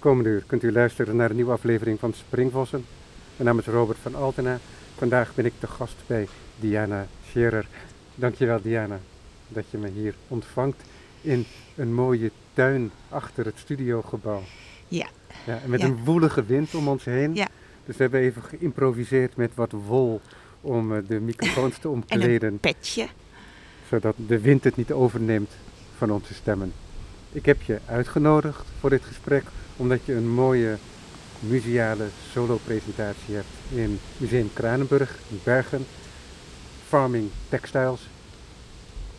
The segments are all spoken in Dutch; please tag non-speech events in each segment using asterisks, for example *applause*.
Komende uur kunt u luisteren naar een nieuwe aflevering van Springvossen. Mijn naam is Robert van Altena. Vandaag ben ik de gast bij Diana Scherer. Dankjewel Diana dat je me hier ontvangt in een mooie tuin achter het studiogebouw. Ja. ja en met Ja. een woelige wind om ons heen. Ja. Dus we hebben even geïmproviseerd met wat wol om eh, de microfoons te En omkleden een petje. zodat de wind het niet overneemt van onze stemmen. Ik heb je uitgenodigd voor dit gesprek omdat je een mooie museale solo-presentatie hebt in Museum Kranenburg in Bergen. Farming Textiles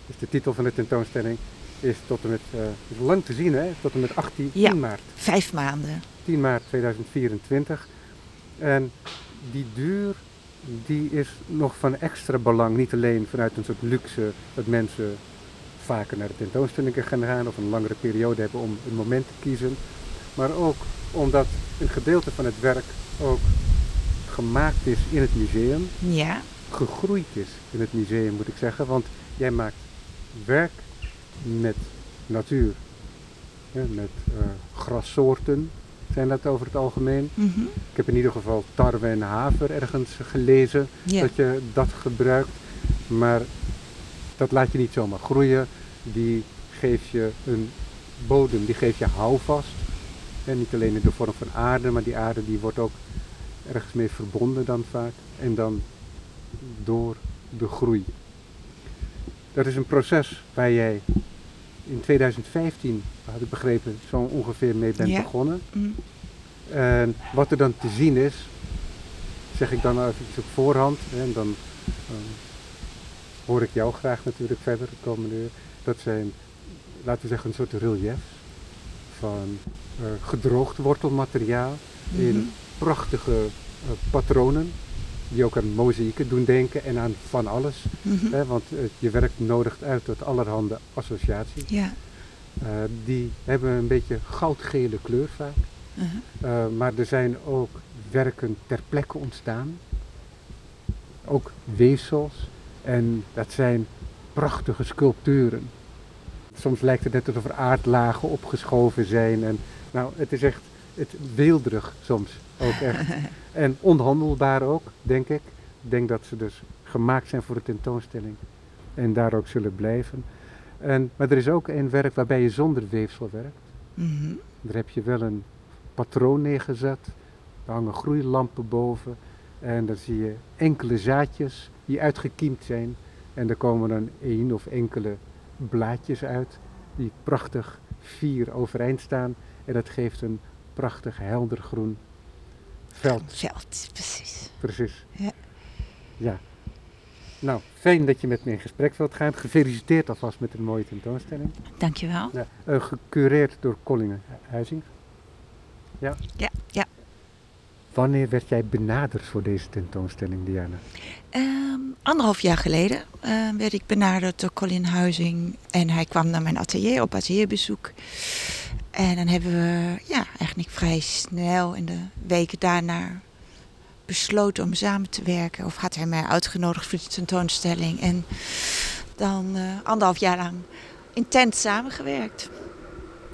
is de titel van de tentoonstelling. Is tot en met, eh, is lang te zien hè, tot en met 18 Ja. 10 maart. Vijf maanden. 10 maart 2024. En die duur die is nog van extra belang. Niet alleen vanuit een soort luxe dat mensen vaker naar de tentoonstellingen gaan gaan of een langere periode hebben om een moment te kiezen. Maar ook omdat een gedeelte van het werk ook gemaakt is in het museum. Ja. Gegroeid is in het museum moet ik zeggen. Want jij maakt werk met natuur. Ja, met eh, grassoorten zijn dat over het algemeen. Mhm. Ik heb in ieder geval tarwe en haver ergens gelezen Ja. dat je dat gebruikt. Maar dat laat je niet zomaar groeien. Die geeft je een bodem, die geeft je houvast. En niet alleen in de vorm van aarde, maar die aarde die wordt ook ergens mee verbonden dan vaak. En dan door de groei. Dat is een proces waar jij in 2015, had ik begrepen, zo ongeveer mee bent Ja. begonnen. Mhm. En wat er dan te zien is, zeg ik dan even op voorhand. En dan ehm, hoor ik jou graag natuurlijk verder de komende uur. Dat zijn, laten we zeggen, een soort reliefs van eh, gedroogd wortelmateriaal in Mhm. prachtige eh, patronen. Die ook aan mozaïeken doen denken en aan van alles. Mhm. Hè, want eh, je werk nodigt uit tot allerhande associaties. Ja. Die hebben een beetje goudgele kleur vaak. Mhm. Uh, maar er zijn ook werken ter plekke ontstaan. Ook weefsels. En dat zijn prachtige sculpturen. Soms lijkt het net alsof er aardlagen opgeschoven zijn. En, nou, het is echt het weelderig soms ook echt. *laughs* en onhandelbaar ook, denk ik. Ik denk dat ze dus gemaakt zijn voor de tentoonstelling. En daar ook zullen blijven. En, maar er is ook een werk waarbij je zonder weefsel werkt. Mhm. Daar heb je wel een patroon neergezet. Er hangen groeilampen boven. En dan zie je enkele zaadjes die uitgekiemd zijn. En er komen dan één of enkele blaadjes uit. Die prachtig vier overeind staan. En dat geeft een prachtig helder groen veld. Veld, precies. Precies. Ja. Ja. Nou, fijn dat je met me in gesprek wilt gaan. Gefeliciteerd alvast met een mooie tentoonstelling. Dankjewel. Ja, eh, gecureerd door Colin Huizing. Ja, ja. Wanneer werd jij benaderd voor deze tentoonstelling, Diana? Ehm, anderhalf jaar geleden ehm, werd ik benaderd door Colin Huizing. En hij kwam naar mijn atelier op atelierbezoek. En dan hebben we ja, eigenlijk vrij snel in de weken daarna besloten om samen te werken. Of had hij mij uitgenodigd voor de tentoonstelling. En dan eh, anderhalf jaar lang intens samengewerkt.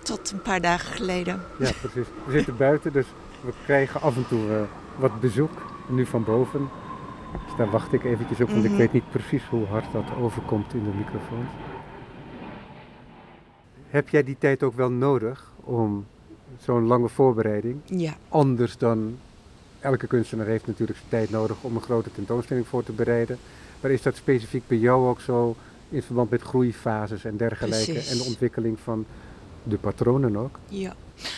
Tot een paar dagen geleden. Ja, precies. We zitten buiten, dus we krijgen af en toe eh, wat bezoek. Nu van boven. Dus daar wacht ik eventjes op, want ik Mhm. weet niet precies hoe hard dat overkomt in de microfoon. Heb jij die tijd ook wel nodig om zo'n lange voorbereiding? Ja. Anders dan elke kunstenaar heeft natuurlijk zijn tijd nodig om een grote tentoonstelling voor te bereiden. Maar is dat specifiek bij jou ook zo in verband met groeifases en dergelijke Precies. en de ontwikkeling van de patronen ook? Ja,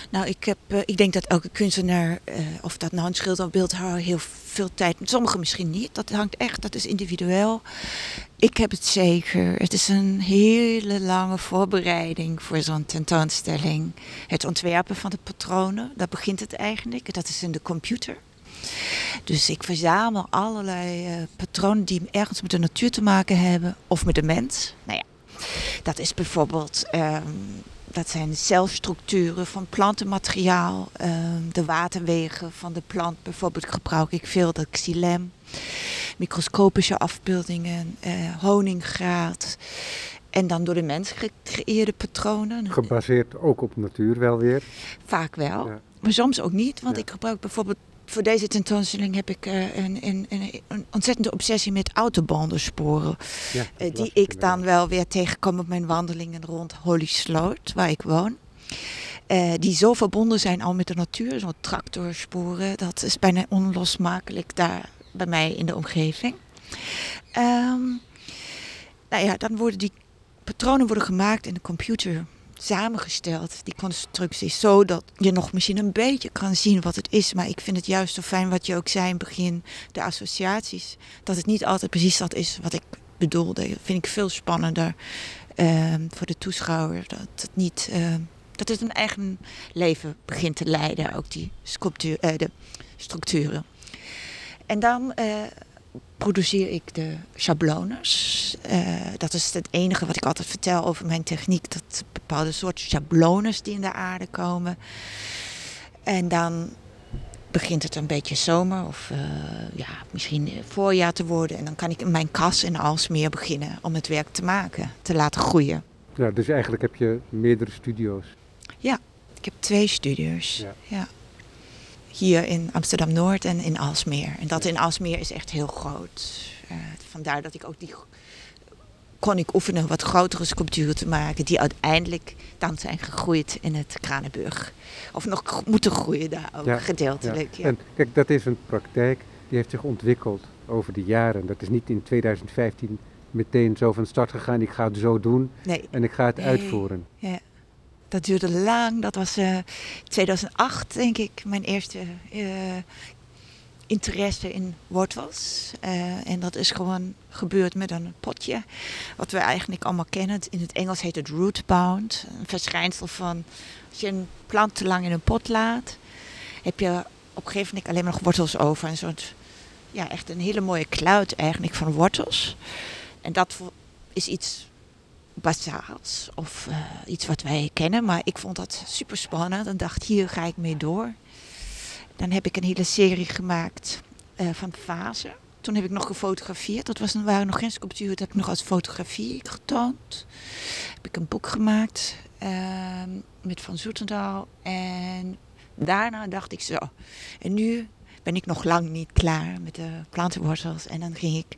nou ik, heb, eh, ik denk dat elke kunstenaar, eh, of dat nou een schilder of beeldhouwer, heel veel tijd, sommigen misschien niet, dat hangt echt, dat is individueel. Ik heb het zeker. Het is een hele lange voorbereiding voor zo'n tentoonstelling. Het ontwerpen van de patronen, daar begint het eigenlijk. Dat is in de computer. Dus ik verzamel allerlei eh, patronen die ergens met de natuur te maken hebben of met de mens. Nou ja, dat is bijvoorbeeld, ehm, dat zijn de celstructuren van plantenmateriaal, ehm, de waterwegen van de plant. Bijvoorbeeld gebruik ik veel de xylem, microscopische afbeeldingen, eh, honinggraad. En dan door de mens gecreëerde patronen. Gebaseerd ook op natuur wel weer. Vaak wel. Ja. maar soms ook niet. Want Ja. ik gebruik bijvoorbeeld voor deze tentoonstelling heb ik eh, een, een, een, een ontzettende obsessie met autobandensporen. Ja, eh, die ik dan wel weer tegenkom op mijn wandelingen rond Holy Sloot, waar ik woon. Eh, die zo verbonden zijn al met de natuur, zo'n tractorsporen. Dat is bijna onlosmakelijk daar bij mij in de omgeving. Ehm, nou ja, dan worden die patronen worden gemaakt in de computer samengesteld, die constructies, zodat je nog misschien een beetje kan zien wat het is. Maar ik vind het juist zo fijn wat je ook zei in het begin, de associaties. Dat het niet altijd precies dat is wat ik bedoelde. Dat vind ik veel spannender ehm, voor de toeschouwer. Dat het niet... ehm, dat het een eigen leven begint te leiden, ook die sculptuur, eh, de structuren. En dan eh, produceer ik de schablones. Eh, dat is het enige wat ik altijd vertel over mijn techniek. Dat bepaalde soort schablones die in de aarde komen. En dan begint het een beetje zomer of eh, ja, misschien voorjaar te worden. En dan kan ik in mijn kas in Alsmeer beginnen om het werk te maken, te laten groeien. Ja, dus eigenlijk heb je meerdere studio's. Ik heb twee studios. Ja. Ja. Hier in Amsterdam Noord en in Alsmeer. En dat in Alsmeer is echt heel groot. Eh, vandaar dat ik ook die kon ik oefenen wat grotere sculpturen te maken die uiteindelijk dan zijn gegroeid in het Kranenburg. Of nog moeten groeien daar ook Ja, gedeeltelijk. Ja. En kijk, dat is een praktijk die heeft zich ontwikkeld over de jaren. Dat is niet in 2015 meteen zo van start gegaan. Ik ga het zo doen Nee, en ik ga het Nee. uitvoeren. Dat duurde lang. Dat was eh 2008, denk ik, mijn eerste eh, interesse in wortels. Eh, en dat is gewoon gebeurd met een potje. Wat we eigenlijk allemaal kennen. In het Engels heet het rootbound. Een verschijnsel van als je een plant te lang in een pot laat, heb je op een gegeven moment alleen nog wortels over. Een soort, ja, echt een hele mooie kluit eigenlijk van wortels. En dat is iets basaals of eh, iets wat wij kennen. Maar ik vond dat super spannend en dacht, hier ga ik mee door. Dan heb ik een hele serie gemaakt eh, van fasen. Toen heb ik nog gefotografeerd. Dat was, waren nog geen sculpturen, dat heb ik nog als fotografie getoond. Heb ik een boek gemaakt ehm, met Van Zoetendaal. En daarna dacht ik zo. En nu ben ik nog lang niet klaar met de plantenwortels. En dan ging ik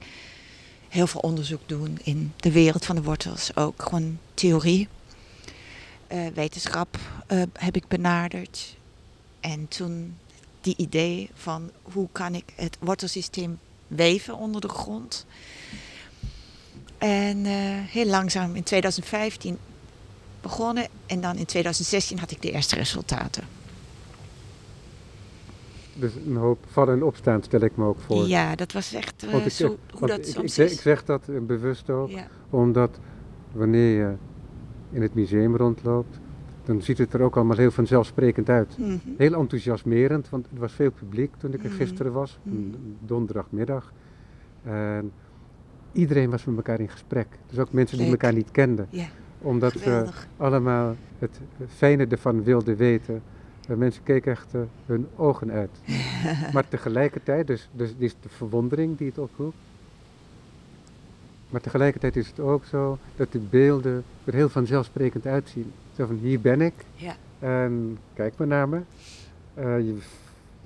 heel veel onderzoek doen in de wereld van de wortels. Ook gewoon theorie, eh, wetenschap eh, heb ik benaderd. En toen die idee van hoe kan ik het wortelsysteem weven onder de grond. En eh, heel langzaam in 2015 begonnen. En dan in 2016 had ik de eerste resultaten. Dus een hoop vallen en opstaan stel ik me ook voor. Ja, dat was echt eh, ik, zo, hoe dat ik, soms zeg, is. ik zeg dat eh, bewust ook, ja. omdat wanneer je in het museum rondloopt, dan ziet het er ook allemaal heel vanzelfsprekend uit. Mhm. Heel enthousiasmerend, want er was veel publiek toen ik er Mhm. gisteren was, Mhm. donderdagmiddag. En iedereen was met elkaar in gesprek. Dus ook mensen die elkaar niet kenden. Ja, Omdat ze geweldig. allemaal het fijne ervan wilden weten. En mensen keken echt eh, hun ogen uit. *laughs* maar tegelijkertijd, dus, dus die is de verwondering die het oproept. Maar tegelijkertijd is het ook zo dat de beelden er heel vanzelfsprekend uitzien. Zo van, hier ben ik Ja. en kijk maar naar me. Eh, je,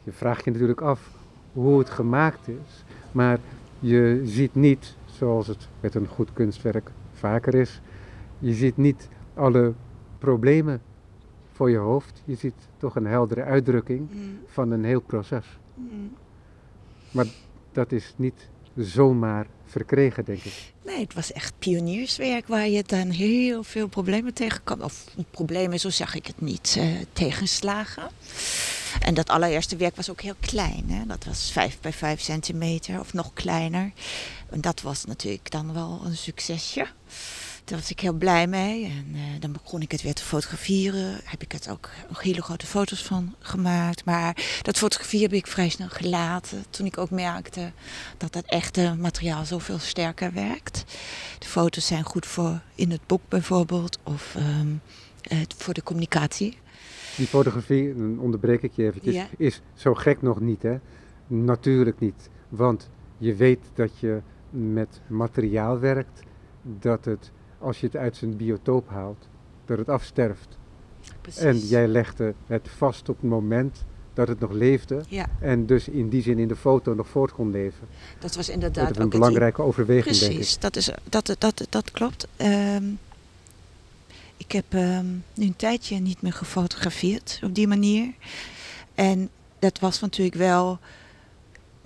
je vraagt je natuurlijk af hoe het gemaakt is. Maar je ziet niet, zoals het met een goed kunstwerk vaker is, je ziet niet alle problemen voor je hoofd. Je ziet toch een heldere uitdrukking Mm, van een heel proces. mm. Dat is niet zomaar verkregen, denk ik. Nee, het was echt pionierswerk waar je dan heel veel problemen tegenkwam. Of niet problemen, zo zag ik het niet, eh, tegenslagen. En dat allereerste werk was ook heel klein. Hè? Dat was 5 bij 5 centimeter of nog kleiner. En dat was natuurlijk dan wel een succesje. Daar was ik heel blij mee. En eh, dan begon ik het weer te fotograferen. Heb ik het ook nog hele grote foto's van gemaakt. Maar dat fotografie heb ik vrij snel gelaten. Toen ik ook merkte dat het echte materiaal zoveel sterker werkt. De foto's zijn goed voor in het boek bijvoorbeeld. Of ehm, eh, voor de communicatie. Die fotografie, dan onderbreek ik je eventjes, Ja. is zo gek nog niet, hè? Natuurlijk niet. Want je weet dat je met materiaal werkt, dat het, als je het uit zijn biotoop haalt, dat het afsterft. Precies. En jij legde het vast op het moment dat het nog leefde. Ja, En dus in die zin in de foto nog voort kon leven. dat was Dat inderdaad ook een belangrijke overweging, denk ik. Precies, dat, is, dat, dat, dat klopt. Ehm, ik heb ehm, nu een tijdje niet meer gefotografeerd op die manier. En dat was natuurlijk wel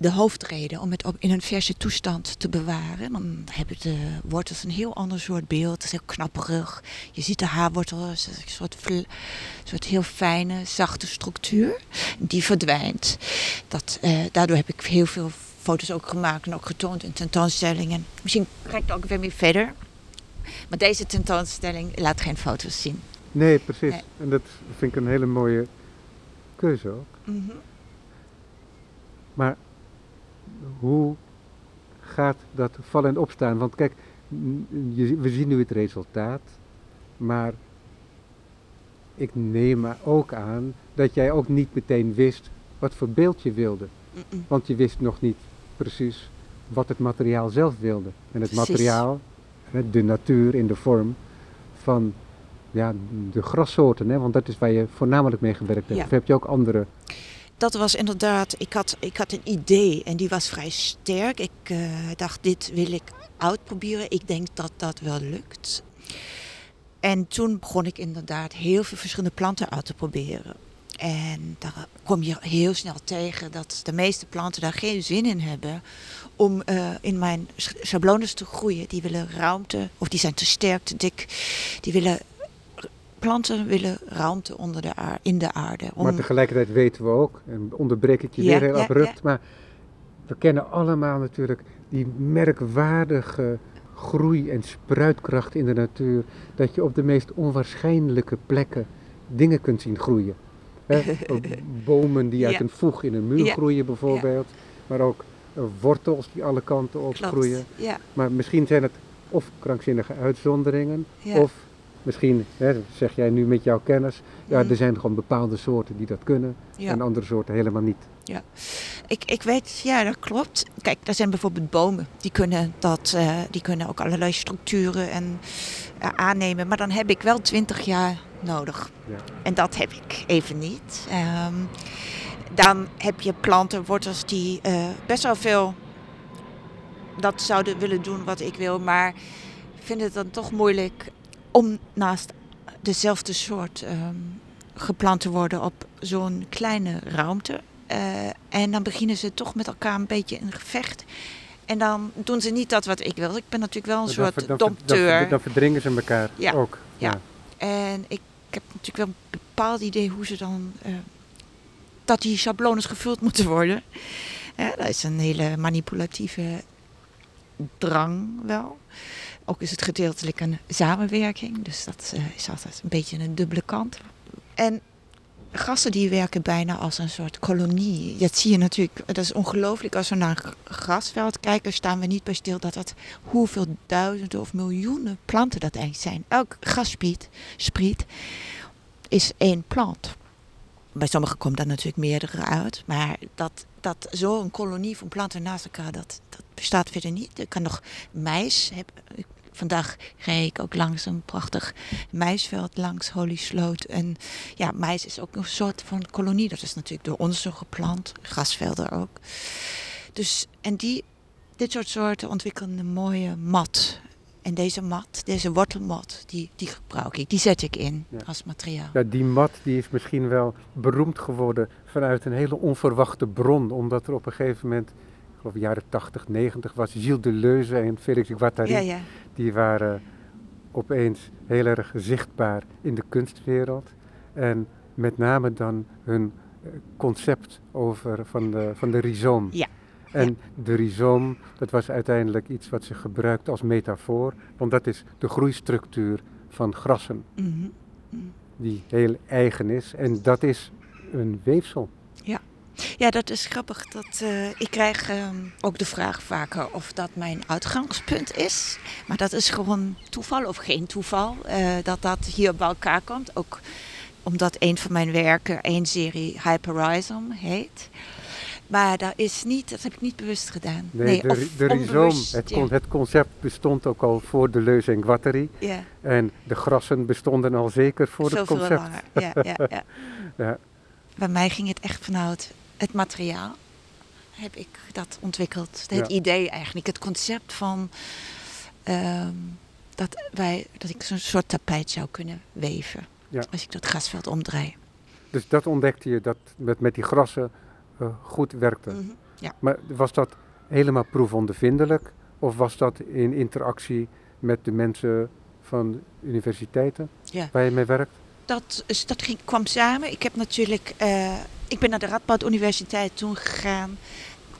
de hoofdreden om het op, in een verse toestand te bewaren. Dan hebben de wortels een heel ander soort beeld. Het is heel knapperig. Je ziet de haarwortels, een soort, soort heel fijne, zachte structuur. Die verdwijnt. Dat, eh, daardoor heb ik heel veel foto's ook gemaakt en ook getoond in tentoonstellingen. Misschien ga ik er ook weer mee verder. Maar deze tentoonstelling laat geen foto's zien. Nee, precies. Nee. En dat vind ik een hele mooie keuze ook. Maar hoe gaat dat vallen en opstaan? Want kijk, we zien nu het resultaat, maar ik neem maar ook aan dat jij ook niet meteen wist wat voor beeld je wilde. Want je wist nog niet precies wat het materiaal zelf wilde. En het Precies. materiaal, de natuur in de vorm van ja, de grassoorten, hè, want dat is waar je voornamelijk mee gewerkt hebt. Ja. Of heb je ook andere? Dat was inderdaad, ik had, ik had een idee en die was vrij sterk. Ik eh, dacht, dit wil ik uitproberen. Ik denk dat dat wel lukt. En toen begon ik inderdaad heel veel verschillende planten uit te proberen. En daar kom je heel snel tegen dat de meeste planten daar geen zin in hebben om eh, in mijn sch- schablones te groeien. Die willen ruimte, of die zijn te sterk, te dik. Die willen, planten willen ruimte onder de aarde, in de aarde. Om, Maar tegelijkertijd weten we ook, en onderbreek ik je Ja, weer heel ja, abrupt, maar we kennen allemaal natuurlijk die merkwaardige groei en spruitkracht in de natuur, dat je op de meest onwaarschijnlijke plekken dingen kunt zien groeien. *laughs* Bomen die uit een voeg in een muur groeien bijvoorbeeld, maar ook eh, wortels die alle kanten op groeien. Maar misschien zijn het of krankzinnige uitzonderingen, of misschien, hè, zeg jij nu met jouw kennis, ja, Mhm. er zijn gewoon bepaalde soorten die dat kunnen ja. en andere soorten helemaal niet. Ik, ik weet, ja, dat klopt. Kijk, er zijn bijvoorbeeld bomen. Die kunnen, dat, eh, die kunnen ook allerlei structuren en, eh, aannemen. Maar dan heb ik wel twintig jaar nodig. Ja. En dat heb ik even niet. Ehm, dan heb je planten, wortels die eh, best wel veel dat zouden willen doen wat ik wil. Maar vinden het dan toch moeilijk om naast dezelfde soort ehm, geplant te worden op zo'n kleine ruimte. Eh, en dan beginnen ze toch met elkaar een beetje in gevecht. En dan doen ze niet dat wat ik wil. Ik ben natuurlijk wel een dan soort dompteur. Dan, ver- dan verdringen ze elkaar Ja. ook. Ja. En ik heb natuurlijk wel een bepaald idee hoe ze dan. eh, dat die schablones gevuld moeten worden. Ja, dat is een hele manipulatieve drang wel. Ook is het gedeeltelijk een samenwerking. Dus dat eh, is altijd een beetje een dubbele kant. En gassen die werken bijna als een soort kolonie. Dat zie je natuurlijk, dat is ongelooflijk. Als we naar een grasveld kijken, staan we niet bij stil dat het hoeveel duizenden of miljoenen planten dat eigenlijk zijn. Elk spriet, is één plant. Bij sommigen komt daar natuurlijk meerdere uit. Maar dat, dat zo'n kolonie van planten naast elkaar, dat, dat bestaat verder niet. Er kan nog mais. Heb, ik- vandaag reed ik ook langs een prachtig maisveld langs Holy Sloot. En ja, mais is ook een soort van kolonie. Dat is natuurlijk door ons zo geplant. Grasvelden ook. Dus, en die, dit soort soorten ontwikkelen een mooie mat. En deze mat, deze wortelmat, die, die gebruik ik. Die zet ik in Ja. als materiaal. Ja, die mat die is misschien wel beroemd geworden vanuit een hele onverwachte bron. Omdat er op een gegeven moment, geloof jaren 80, 90 was, Gilles Deleuze en Felix Guattari. Ja, ja. Die waren opeens heel erg zichtbaar in de kunstwereld. En met name dan hun eh, concept over van de, van de rhizoom. Ja. En de rhizoom, dat was uiteindelijk iets wat ze gebruikt als metafoor. Want dat is de groeistructuur van grassen, Mhm. die heel eigen is. En dat is een weefsel. Ja, dat is grappig. Dat, eh, ik krijg ehm, ook de vraag vaker of dat mijn uitgangspunt is. Maar dat is gewoon toeval of geen toeval eh, dat dat hier bij elkaar komt. Ook omdat een van mijn werken, één serie Hyperism heet. Maar dat is niet, dat heb ik niet bewust gedaan. Nee, de, de het, ja. het concept bestond ook al voor de Leus en Guattari. Ja, En de grassen bestonden al zeker voor het zoveel concept. langer. Ja, ja, ja. *laughs* Ja. Bij mij ging het echt vanuit het materiaal. Heb ik dat ontwikkeld. Het Ja. idee eigenlijk, het concept van ehm, dat, wij, dat ik zo'n soort tapijt zou kunnen weven. Ja. Als ik dat grasveld omdraai. Dus dat ontdekte je dat met, met die grassen eh, goed werkte. Mhm. Ja. Maar was dat helemaal proefondervindelijk? Of was dat in interactie met de mensen van universiteiten waar je mee werkt? Dat, is- dat ging, kwam samen. Ik heb natuurlijk, eh, ik ben naar de Radboud Universiteit toen gegaan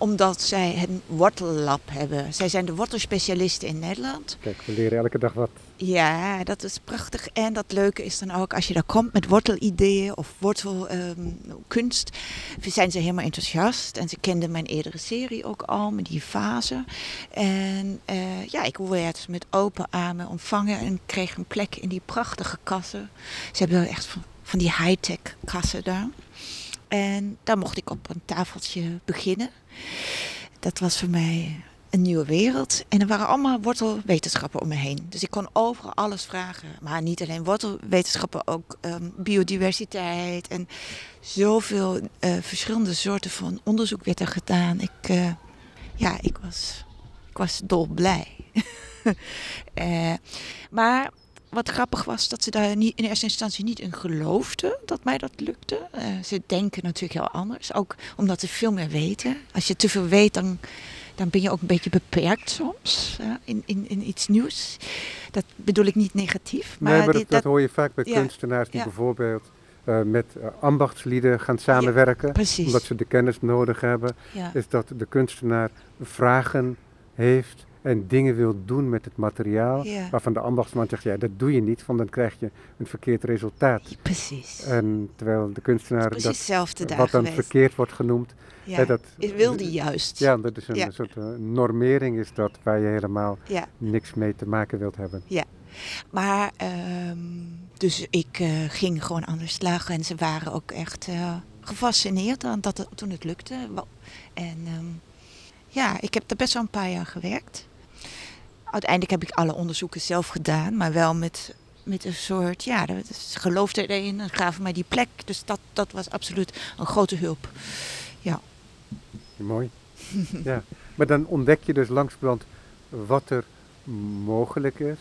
omdat zij een wortellab hebben. Zij zijn de wortelspecialisten in Nederland. Kijk, we leren elke dag wat. Ja, dat is prachtig. En dat leuke is dan ook als je daar komt met wortelideeën of wortelkunst, zijn ze helemaal enthousiast. En ze kenden mijn eerdere serie ook al, met die fase. En eh, ja, ik werd met open armen ontvangen en kreeg een plek in die prachtige kassen. Ze hebben echt van, van die high-tech kassen daar. En daar mocht ik op een tafeltje beginnen. Dat was voor mij een nieuwe wereld. En er waren allemaal wortelwetenschappen om me heen. Dus ik kon overal alles vragen. Maar niet alleen wortelwetenschappen, ook ehm, biodiversiteit. En zoveel eh, verschillende soorten van onderzoek werd er gedaan. Ik, eh, ja, ik was, ik was dolblij. *laughs* Eh, maar wat grappig was dat ze daar niet, in eerste instantie niet in geloofden dat mij dat lukte. Eh, ze denken natuurlijk heel anders. Ook omdat ze veel meer weten. Als je te veel weet, dan dan ben je ook een beetje beperkt soms ja, in, in, in iets nieuws. Dat bedoel ik niet negatief. Maar, nee, maar dit- dat, dat hoor je vaak bij ja, kunstenaars die ja. bijvoorbeeld eh, met eh, ambachtslieden gaan samenwerken. precies. Omdat ze de kennis nodig hebben. ja. Is dat de kunstenaar vragen heeft en dingen wil doen met het materiaal. Ja. Waarvan de ambachtsman zegt, ja, dat doe je niet, want dan krijg je een verkeerd resultaat. precies. En terwijl de kunstenaar dat, hetzelfde wat dan geweest. verkeerd wordt genoemd, ja. hè, dat, Ik wilde juist. ja, dat is een Ja. soort eh, normering is dat waar je helemaal Ja. niks mee te maken wilt hebben. Maar, ehm, dus ik eh, ging gewoon aan de slag en ze waren ook echt eh, gefascineerd aan dat het, toen het lukte. En ehm, ja, ik heb er best wel een paar jaar gewerkt. Uiteindelijk heb ik alle onderzoeken zelf gedaan, maar wel met, met een soort, ja, ze geloofden erin en gaven mij die plek. Dus dat, dat was absoluut een grote hulp. Mooi. *laughs* ja. Maar dan ontdek je dus langsbrand wat er mogelijk is.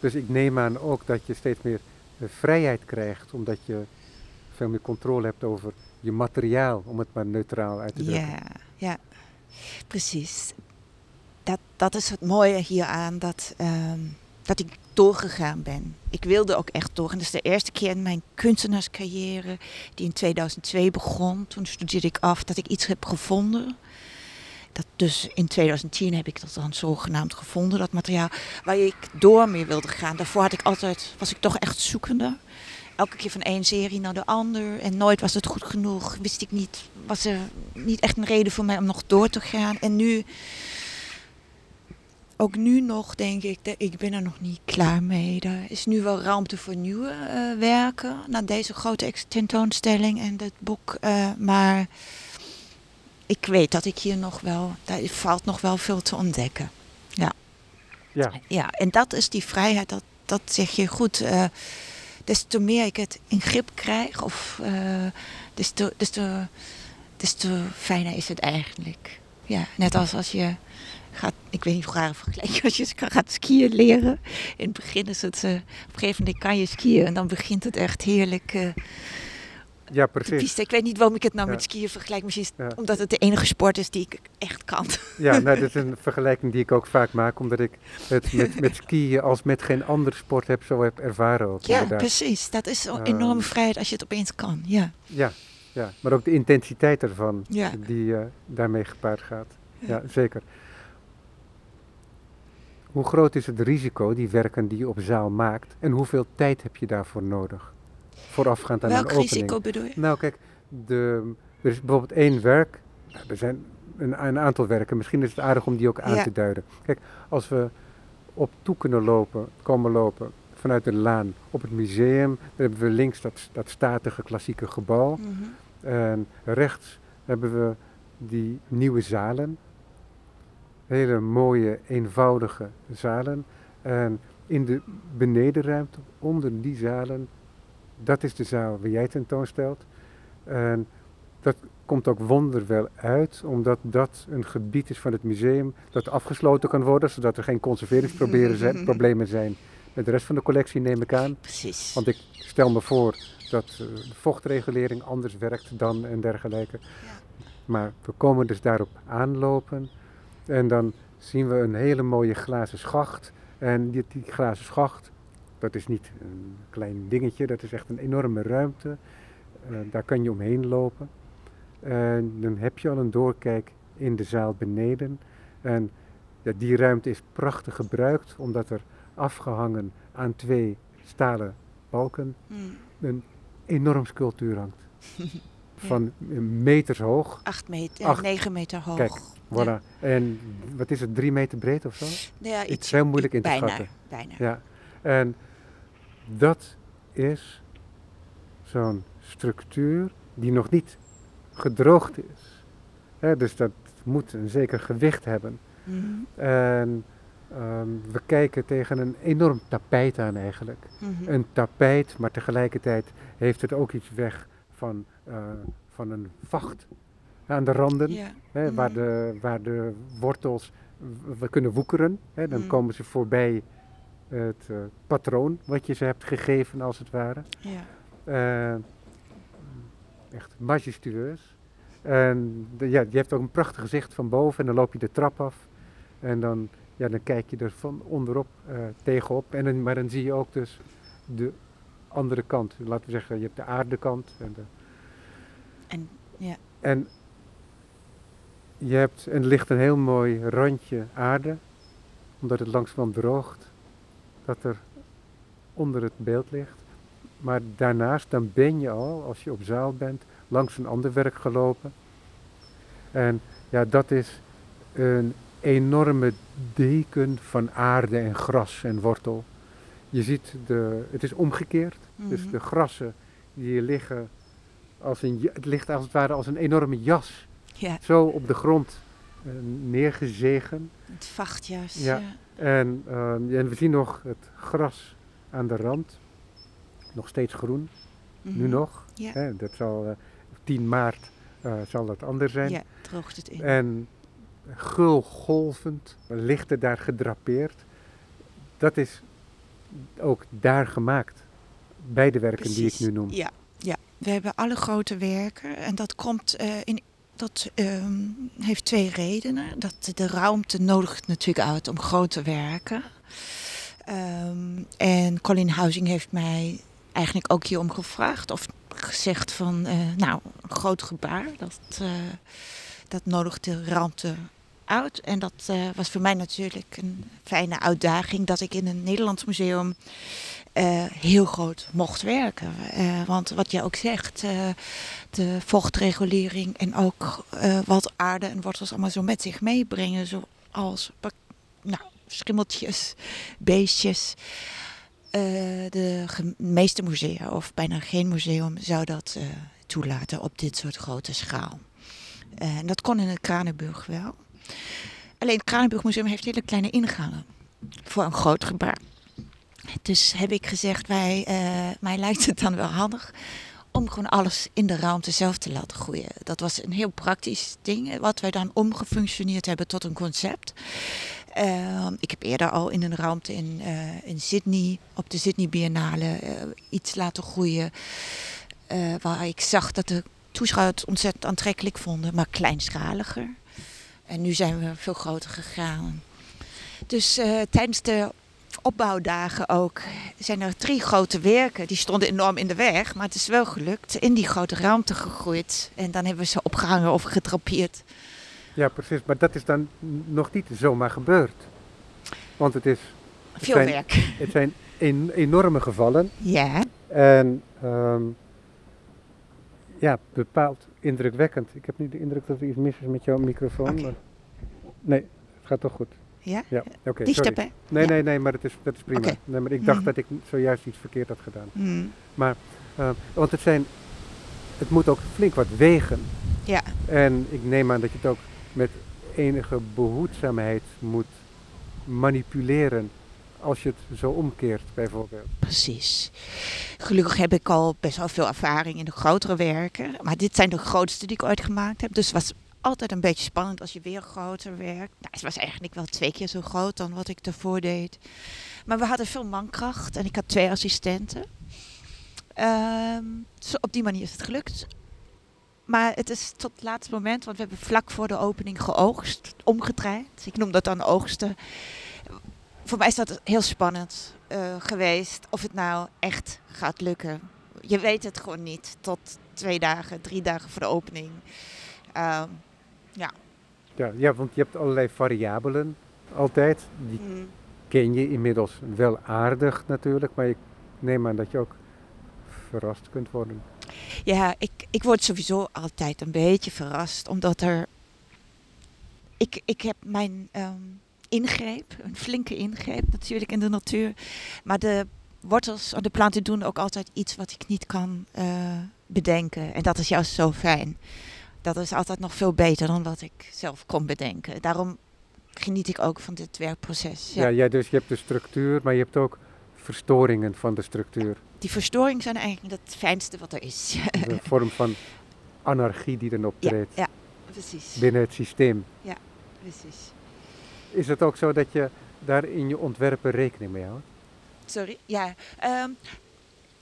Dus ik neem aan ook dat je steeds meer eh, vrijheid krijgt, omdat je veel meer controle hebt over je materiaal, om het maar neutraal uit te drukken. Ja, ja, precies. Dat, dat is het mooie hieraan, dat, ehm, dat ik doorgegaan ben. Ik wilde ook echt doorgaan. Dat is de eerste keer in mijn kunstenaarscarrière, die in 2002 begon. Toen studeerde ik af dat ik iets heb gevonden. Dat dus in 2010 heb ik dat dan zogenaamd gevonden, dat materiaal waar ik door mee wilde gaan. Daarvoor had ik altijd, was ik toch echt zoekende. Elke keer van één serie naar de ander. En nooit was het goed genoeg. Wist ik niet, was er niet echt een reden voor mij om nog door te gaan. En nu, ook nu nog denk ik, dat ik ben er nog niet klaar mee. Er is nu wel ruimte voor nieuwe eh, werken. Na deze grote tentoonstelling en dit boek. eh, maar ik weet dat ik hier nog wel, daar valt nog wel veel te ontdekken. Ja, Ja, en dat is die vrijheid, dat, dat zeg je goed. eh des te meer ik het in grip krijg, of des, te, des, te, des te fijner is het eigenlijk. Ja, net als als je gaat, ik weet niet hoe graag een vergelijking, als je gaat skiën leren. In het begin is het, eh, op een gegeven moment kan je skiën en dan begint het echt heerlijk. eh ja precies. piste. Ik weet niet waarom ik het nou Ja. met skiën vergelijk, misschien Ja. omdat het de enige sport is die ik echt kan. Ja, *laughs* nou, dat is een vergelijking die ik ook vaak maak, omdat ik het met, met skiën als met geen andere sport heb zo heb ervaren ook. Ja, inderdaad. precies. Dat is een Ehm. enorme vrijheid als je het opeens kan. Ja. Ja, ja, maar ook de intensiteit ervan Ja. die eh, daarmee gepaard gaat. Ja. zeker. Hoe groot is het risico, die werken die je op zaal maakt, en hoeveel tijd heb je daarvoor nodig? Voorafgaand aan Welk een opening. risico bedoel je? Nou kijk, de, er is bijvoorbeeld één werk, nou, er zijn een, een aantal werken, misschien is het aardig om die ook aan Ja. te duiden. Kijk, als we op toe kunnen lopen, komen lopen vanuit de laan op het museum, dan hebben we links dat, dat statige klassieke gebouw. Mhm. En rechts hebben we die nieuwe zalen. Hele mooie, eenvoudige zalen. En in de benedenruimte, onder die zalen, dat is de zaal waar jij tentoonstelt. En dat komt ook wonderwel uit, omdat dat een gebied is van het museum dat afgesloten kan worden, zodat er geen conserveringsproblemen *laughs* zijn, met de rest van de collectie, neem ik aan. Precies. Want ik stel me voor dat eh, de vochtregulering anders werkt dan en dergelijke. Maar we komen dus daarop aanlopen en dan zien we een hele mooie glazen schacht. En die, die glazen schacht, dat is niet een klein dingetje, dat is echt een enorme ruimte. Eh, daar kan je omheen lopen. En dan heb je al een doorkijk in de zaal beneden. En ja, die ruimte is prachtig gebruikt, omdat er afgehangen aan twee stalen balken Mm. een enorm sculptuur hangt. *laughs* Van meters hoog. Acht meter, Acht. negen meter hoog. Kijk, Voilà. En wat is het, drie meter breed of zo? Ja, iets heel moeilijk in te bijna, schatten. Bijna. Ja. En dat is zo'n structuur die nog niet gedroogd is. Dus dat moet een zeker gewicht hebben. Mhm. En ehm, we kijken tegen een enorm tapijt aan eigenlijk. Mhm. Een tapijt, maar tegelijkertijd heeft het ook iets weg van, eh, van een vacht aan de randen. Ja. Hè, waar, Mhm. de, waar de wortels we kunnen woekeren. Hè, dan Mhm. komen ze voorbij het eh, patroon wat je ze hebt gegeven als het ware. Ja. Eh, echt majestueus. En de- ja, je hebt ook een prachtig gezicht van boven en dan loop je de trap af. En dan, ja, dan kijk je er van onderop eh, tegenop. En dan, maar dan zie je ook dus de andere kant. Laten we zeggen, je hebt de aardekant. En, de, En ja. en je hebt, en er ligt een heel mooi randje aarde, omdat het langzamerhand droogt, dat er onder het beeld ligt. Maar daarnaast, dan ben je al, als je op zaal bent, langs een ander werk gelopen. En ja, dat is een enorme deken van aarde en gras en wortel. Je ziet, de, het is omgekeerd. Dus Mhm. de grassen die hier liggen, als een, het ligt als het ware als een enorme jas. Ja, Zo op de grond eh, neergezegen. het vachtjas. Ja. Ja. En, ehm, en we zien nog het gras aan de rand. Nog steeds groen, nu Mhm. nog. Ja. Hè, dat zal, eh, 10 maart eh, zal dat anders zijn. Ja, droogt het in. En gul golvend, lichten daar gedrapeerd. Dat is ook daar gemaakt. Bij de werken die ik nu noem. Ja, ja, we hebben alle grote werken en dat komt eh, in. Dat ehm, heeft twee redenen. Dat de ruimte nodigt natuurlijk uit om grote werken. Ehm, en Colin Housing heeft mij eigenlijk ook hierom gevraagd. Of gezegd van, eh, nou, een groot gebaar. Dat, eh, dat nodigt de ruimte uit. En dat eh, was voor mij natuurlijk een fijne uitdaging. Dat ik in een Nederlands museum eh, heel groot mocht werken. Eh, want wat je ook zegt, eh, de vochtregulering en ook wat aarde en wortels allemaal zo met zich meebrengen. Zoals nou, schimmeltjes, beestjes. De meeste musea, of bijna geen museum, zou dat toelaten op dit soort grote schaal. En dat kon in het Kranenburg wel. Alleen het Kranenburg Museum heeft hele kleine ingangen voor een groot gebaar. Dus heb ik gezegd, wij, eh, mij lijkt het dan wel handig om gewoon alles in de ruimte zelf te laten groeien. Dat was een heel praktisch ding, wat wij dan omgefunctioneerd hebben tot een concept. Eh, ik heb eerder al in een ruimte in, eh, in Sydney, op de Sydney Biennale, eh, iets laten groeien. eh, waar ik zag dat de toeschouwers het ontzettend aantrekkelijk vonden, maar kleinschaliger. En nu zijn we veel groter gegaan. Dus eh, tijdens de opbouwdagen ook zijn er drie grote werken. Die stonden enorm in de weg, maar het is wel gelukt. In die grote ruimte gegroeid. En dan hebben we ze opgehangen of getrapeerd. Ja, precies. Maar dat is dan nog niet zomaar gebeurd. Want het, is, Veel zijn- werk. het zijn en- enorme gevallen. Ja. En ehm, ja, bepaald indrukwekkend. Ik heb niet de indruk dat er iets mis is met jouw microfoon. Maar... Nee, het gaat toch goed. Ja? Ja, oké. Nee, Ja. nee, nee, maar dat is, dat is prima. Nee, maar ik dacht Mhm. dat ik zojuist iets verkeerd had gedaan. Hmm. Eh, want het zijn, het moet ook flink wat wegen. Ja. En ik neem aan dat je het ook met enige behoedzaamheid moet manipuleren als je het zo omkeert bijvoorbeeld. Precies. Gelukkig heb ik al best wel veel ervaring in de grotere werken. Maar dit zijn de grootste die ik ooit gemaakt heb. Dus het was altijd een beetje spannend als je weer groter werkt. Nou, het was eigenlijk wel twee keer zo groot dan wat ik ervoor deed. Maar we hadden veel mankracht en ik had twee assistenten. Ehm, op die manier is het gelukt. Maar het is tot het laatste moment, want we hebben vlak voor de opening geoogst, omgedraaid. Ik noem dat dan oogsten. Voor mij is dat heel spannend uh, geweest of het nou echt gaat lukken. Je weet het gewoon niet tot twee dagen, drie dagen voor de opening. Uh, ja. ja. Ja, want je hebt allerlei variabelen altijd. Die mm. ken je inmiddels wel aardig natuurlijk, maar ik neem aan dat je ook verrast kunt worden. Ja, ik, ik word sowieso altijd een beetje verrast, omdat er. Ik, ik heb mijn um, ingreep, een flinke ingreep natuurlijk in de natuur. Maar de wortels de planten doen ook altijd iets wat ik niet kan uh, bedenken. En dat is juist zo fijn. Dat is altijd nog veel beter dan wat ik zelf kon bedenken. Daarom geniet ik ook van dit werkproces. Ja, ja, dus je hebt de structuur, maar je hebt ook verstoringen van de structuur. Die verstoringen zijn eigenlijk het fijnste wat er is. Een vorm van anarchie die dan optreedt. Ja, ja, precies. Binnen het systeem. Ja, precies. Is het ook zo dat je daar in je ontwerpen rekening mee houdt? Sorry, ja. Um,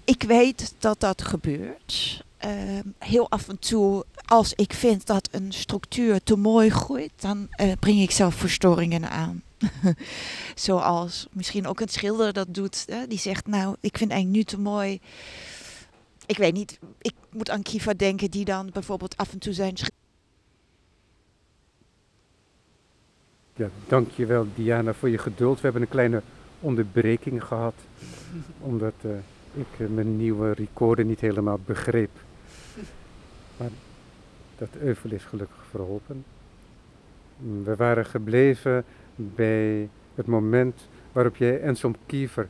ik weet dat dat gebeurt. Uh, heel af en toe, als ik vind dat een structuur te mooi groeit, dan uh, breng ik zelf verstoringen aan. *laughs* Zoals misschien ook een schilder dat doet. Hè? Die zegt, nou, ik vind eigenlijk nu te mooi. Ik weet niet, ik moet aan Kiva denken die dan bijvoorbeeld af en toe zijn Ja, dankjewel Diana voor je geduld. We hebben een kleine onderbreking gehad, *laughs* omdat uh, ik uh, mijn nieuwe recorder niet helemaal begreep. Maar dat euvel is gelukkig verholpen. We waren gebleven bij het moment waarop jij Ensom Kiefer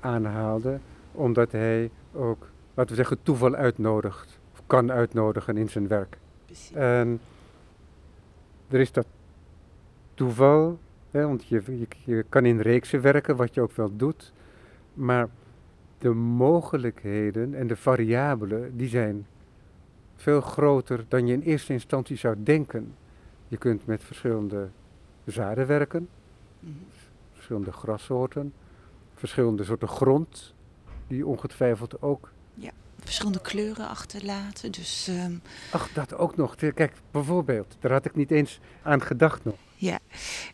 aanhaalde, omdat hij ook, laten we zeggen, toeval uitnodigt, of kan uitnodigen in zijn werk. Precies. En er is dat toeval, hè, want je, je, je kan in reeksen werken, wat je ook wel doet, maar de mogelijkheden en de variabelen, die zijn veel groter dan je in eerste instantie zou denken. Je kunt met verschillende zaden werken, verschillende grassoorten, verschillende soorten grond, die ongetwijfeld ook. Ja, verschillende kleuren achterlaten. Dus, um... Ach, dat ook nog. Kijk, bijvoorbeeld, daar had ik niet eens aan gedacht nog. Ja,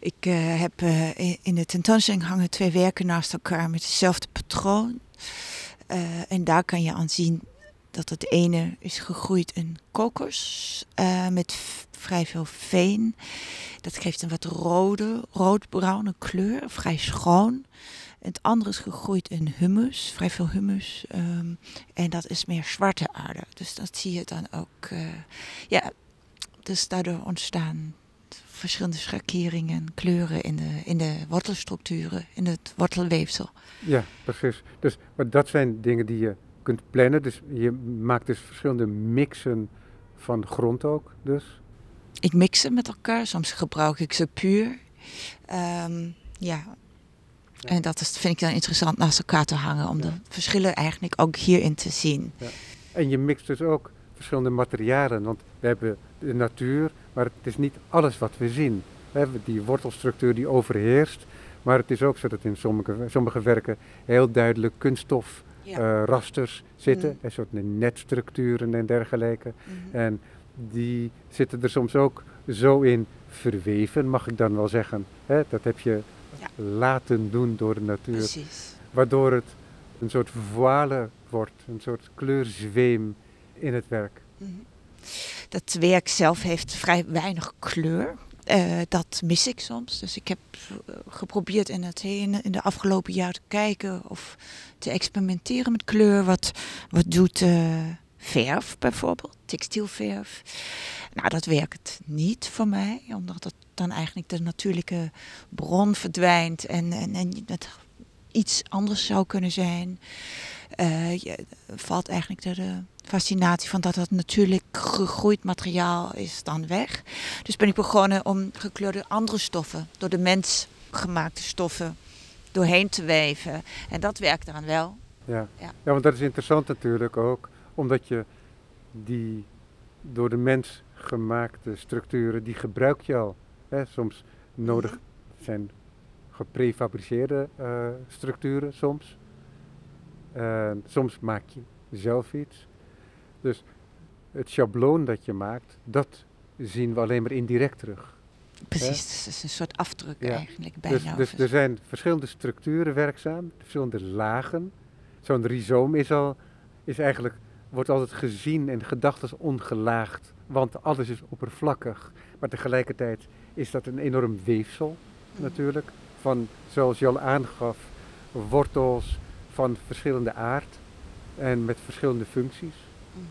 ik uh, heb uh, in de tentoonstelling hangen twee werken naast elkaar met hetzelfde patroon. Uh, en daar kan je aan zien dat het ene is gegroeid in kokos met vrij veel veen. Dat geeft een wat rode, roodbruine kleur, vrij schoon. Het andere is gegroeid in humus, vrij veel humus. Um, en dat is meer zwarte aarde. Dus dat zie je dan ook. Uh, ja, dus daardoor ontstaan verschillende schakeringen, kleuren in de, in de wortelstructuren, in het wortelweefsel. Ja, precies. Dus, maar dat zijn dingen die je kunt plannen. Dus je maakt dus verschillende mixen van grond ook. Dus ik mix ze met elkaar. Soms gebruik ik ze puur. Um, ja. En dat is, vind ik dan interessant naast elkaar te hangen. Om de verschillen eigenlijk ook hierin te zien. Ja. En je mixt dus ook verschillende materialen. Want we hebben de natuur, maar het is niet alles wat we zien. We hebben die wortelstructuur die overheerst. Maar het is ook zo dat in sommige, sommige werken heel duidelijk kunststof uh, rasters zitten. Mm. Een soort netstructuren en dergelijke. Mm En die zitten er soms ook zo in verweven, mag ik dan wel zeggen. Hè? Dat heb je laten doen door de natuur. Precies. Waardoor het een soort voile wordt, een soort kleurzweem in het werk. Mhm. Dat werk zelf heeft vrij weinig kleur. Uh, dat mis ik soms. Dus ik heb uh, geprobeerd in, het, in, in, de afgelopen jaar te kijken of te experimenteren met kleur. Wat, wat doet uh, verf bijvoorbeeld, textielverf. Nou, dat werkt niet voor mij, omdat het dan eigenlijk de natuurlijke bron verdwijnt en, en, en het iets anders zou kunnen zijn. Uh, je valt eigenlijk de, de fascinatie van dat het natuurlijk gegroeid materiaal is dan weg. Dus ben ik begonnen om gekleurde andere stoffen, door de mens gemaakte stoffen, doorheen te weven. En dat werkt dan wel. Ja. Ja. ja, want dat is interessant natuurlijk ook, omdat je die door de mens gemaakte structuren, die gebruik je al. Hè? Soms nodig zijn geprefabriceerde eh, structuren soms. En soms maak je zelf iets. Dus het schabloon dat je maakt, dat zien we alleen maar indirect terug. Precies, het is een soort afdruk Ja. eigenlijk bijna. Dus, dus er zijn verschillende structuren werkzaam, verschillende lagen. Zo'n rhizoom is, al, is eigenlijk, wordt altijd gezien en gedacht als ongelaagd, want alles is oppervlakkig. Maar tegelijkertijd is dat een enorm weefsel natuurlijk, van zoals je al aangaf, wortels van verschillende aard en met verschillende functies. Mhm.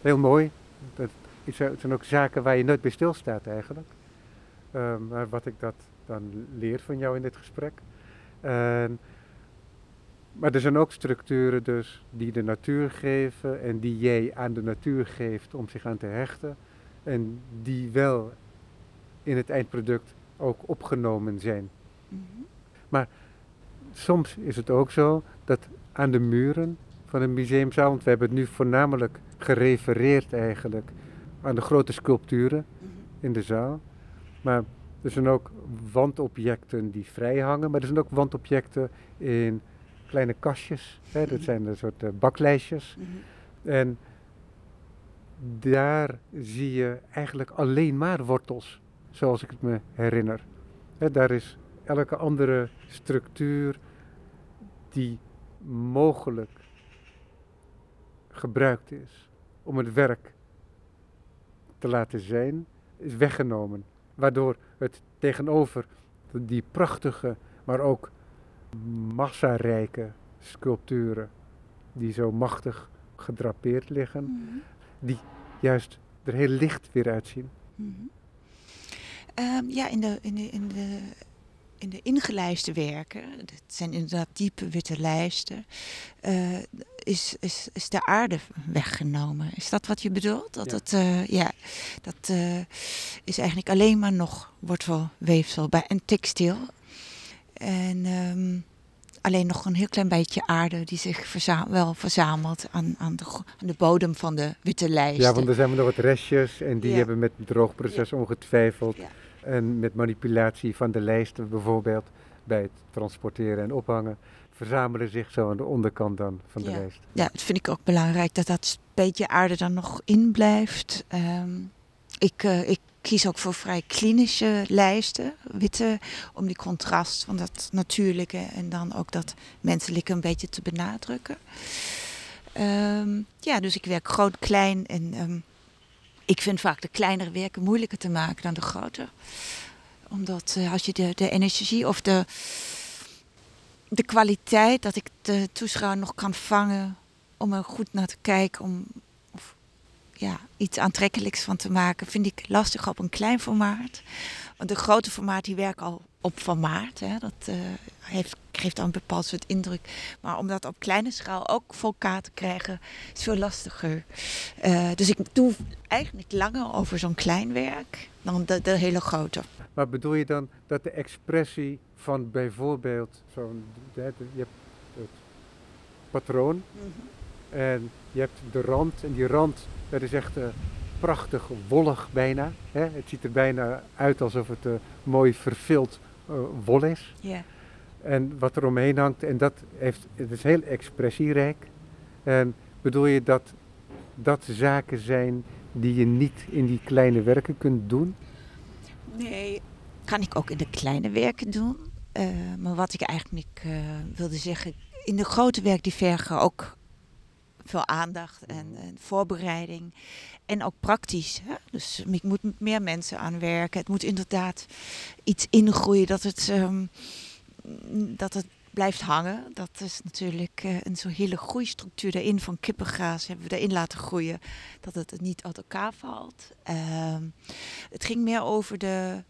Heel mooi. Dat is- het zijn ook zaken waar je nooit bij stilstaat eigenlijk. Ehm, maar wat ik dat dan leer van jou in dit gesprek. Maar er zijn ook structuren dus die de natuur geven en die jij aan de natuur geeft om zich aan te hechten. En die wel in het eindproduct ook opgenomen zijn. Mhm. Soms is het ook zo dat aan de muren van een museumzaal, want we hebben het nu voornamelijk gerefereerd eigenlijk aan de grote sculpturen Mhm. in de zaal. Maar er zijn ook wandobjecten die vrij hangen, maar er zijn ook wandobjecten in kleine kastjes. Hè, dat Mhm. zijn een soort eh, baklijstjes. Mhm. En daar zie je eigenlijk alleen maar wortels, zoals ik het me herinner. Hè, daar is elke andere structuur die mogelijk gebruikt is om het werk te laten zijn, is weggenomen. Waardoor het tegenover die prachtige, maar ook massarijke sculpturen, die zo machtig gedrapeerd liggen, Mhm. juist er heel licht weer uitzien. Mhm. Ehm, ja, in de, in, de, in, de, in de ingelijste werken, dat zijn inderdaad diepe witte lijsten, eh, is, is, is de aarde weggenomen. Is dat wat je bedoelt? Dat Ja. het, eh, ja, dat eh, is eigenlijk alleen maar nog wortelweefsel bij en textiel. En ehm, alleen nog een heel klein beetje aarde die zich verza- wel verzamelt aan, aan, de, aan de bodem van de witte lijsten. Ja, want er zijn nog wat restjes en die Ja. hebben met het droogproces ongetwijfeld Ja. En met manipulatie van de lijsten bijvoorbeeld bij het transporteren en ophangen, verzamelen zich zo aan de onderkant dan van de Ja. lijst. Ja, dat vind ik ook belangrijk dat dat beetje aarde er nog in blijft. Ehm, ik, eh, ik kies ook voor vrij klinische lijsten, witte, om die contrast van dat natuurlijke en dan ook dat menselijke een beetje te benadrukken. Ehm, ja, dus ik werk groot, klein en ehm, ik vind vaak de kleinere werken moeilijker te maken dan de grote. Omdat eh, als je de, de energie of de, de kwaliteit dat ik de toeschouwer nog kan vangen om er goed naar te kijken, om of, ja, iets aantrekkelijks van te maken, vind ik lastig op een klein formaat. Want de grote formaat die werken al op formaat. Hè, dat eh, heeft, geeft dan een bepaald soort indruk. Maar om dat op kleine schaal ook voor elkaar te krijgen, is veel lastiger. Eh, dus ik doe eigenlijk langer over zo'n klein werk dan de, de hele grote. Maar bedoel je dan dat de expressie van bijvoorbeeld zo'n, je hebt het patroon en je hebt de rand en die rand, dat is echt eh, prachtig wollig bijna. Hè? Het ziet er bijna uit alsof het eh, mooi vervild eh, wol is. Ja. En wat er omheen hangt, en dat heeft, het is heel expressierijk. En bedoel je dat dat zaken zijn die je niet in die kleine werken kunt doen? Nee, kan ik ook in de kleine werken doen. Eh, maar wat ik eigenlijk eh, wilde zeggen, in de grote werk die vergen ook veel aandacht en, en voorbereiding. En ook praktisch. Hè? Dus ik moet met meer mensen aan werken. Het moet inderdaad iets ingroeien dat het, ehm, dat het blijft hangen. Dat is natuurlijk eh, een zo'n hele groeistructuur erin van kippengaas hebben we erin laten groeien. Dat het niet uit elkaar valt. Ehm, het ging meer over de,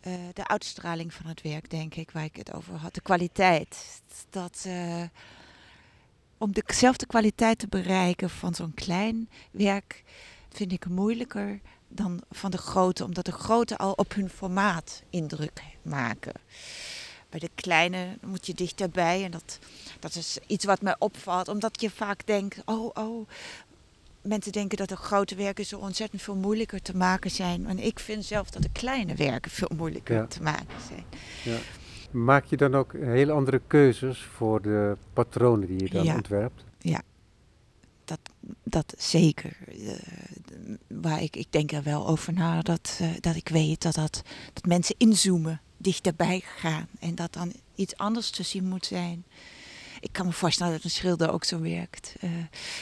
eh, de uitstraling van het werk, denk ik, waar ik het over had. De kwaliteit. Dat, eh, om dezelfde kwaliteit te bereiken van zo'n klein werk, vind ik moeilijker dan van de grote, omdat de grote al op hun formaat indruk maken. Bij de kleine moet je dichterbij en dat, dat is iets wat mij opvalt, omdat je vaak denkt: oh, oh, mensen denken dat de grote werken zo ontzettend veel moeilijker te maken zijn. En ik vind zelf dat de kleine werken veel moeilijker Ja. te maken zijn. Ja. Maak je dan ook hele andere keuzes voor de patronen die je dan Ja. ontwerpt? Dat, dat zeker. Eh, waar ik, ik denk er wel over na dat, eh, dat ik weet dat, dat, dat mensen inzoomen, dichterbij gaan. En dat dan iets anders te zien moet zijn. Ik kan me voorstellen dat een schilder ook zo werkt. Eh,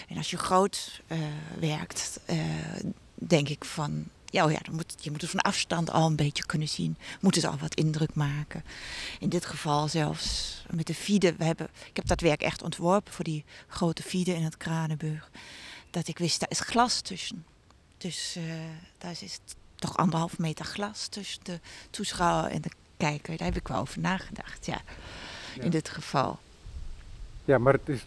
en als je groot werkt, denk ik van... Ja, oh ja dan moet, je moet het van afstand al een beetje kunnen zien. Moet het al wat indruk maken. In dit geval zelfs met de Fiede. We hebben, ik heb dat werk echt ontworpen voor die grote Fiede in het Kranenburg. Dat ik wist, daar is glas tussen. Dus eh, daar is toch anderhalf meter glas tussen de toeschouwer en de kijker. Daar heb ik wel over nagedacht, ja. Ja. In dit geval. Ja, maar het is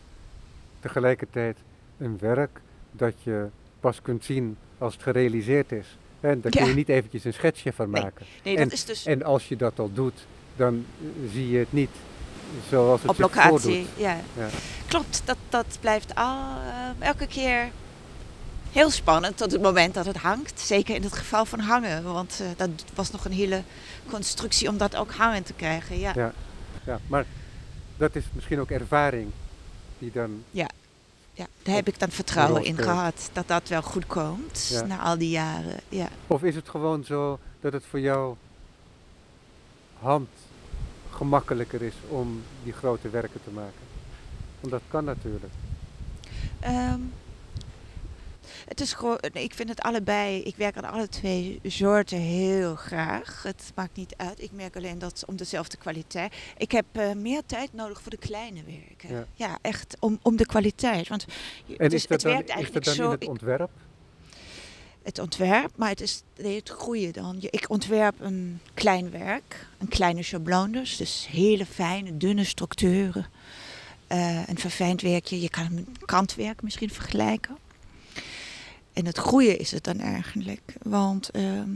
tegelijkertijd een werk dat je pas kunt zien als het gerealiseerd is. En daar kun je niet eventjes een schetsje van maken. Nee, En- dat is dus En als je dat al doet, dan eh, zie je het niet zoals het op locatie. Ja. Ja. Klopt, dat, dat blijft al eh, elke keer heel spannend tot het moment dat het hangt. Zeker in het geval van hangen, want eh, dat was nog een hele constructie om dat ook hangen te krijgen. Ja. Ja. Ja, maar dat is misschien ook ervaring die dan... Ja, daar heb ik dan vertrouwen in gehad dat dat wel goed komt Ja. na al die jaren. Ja. Of is het gewoon zo dat het voor jou hand gemakkelijker is om die grote werken te maken? Want dat kan natuurlijk. Ehm, het is gewoon, ik vind het allebei, ik werk aan alle twee soorten heel graag. Het maakt niet uit. Ik merk alleen dat om dezelfde kwaliteit. Ik heb eh, meer tijd nodig voor de kleine werken. Ja. Ja, echt om, om de kwaliteit. Want En dus is dat het dan, werkt is dat eigenlijk dan zo. in het ontwerp? het ontwerp, maar het is nee, het groeien dan. Ik ontwerp een klein werk, een kleine schablone, dus hele fijne, dunne structuren. Eh, een verfijnd werkje, je kan het met kantwerk misschien vergelijken. En het groeien is het dan eigenlijk, want ehm,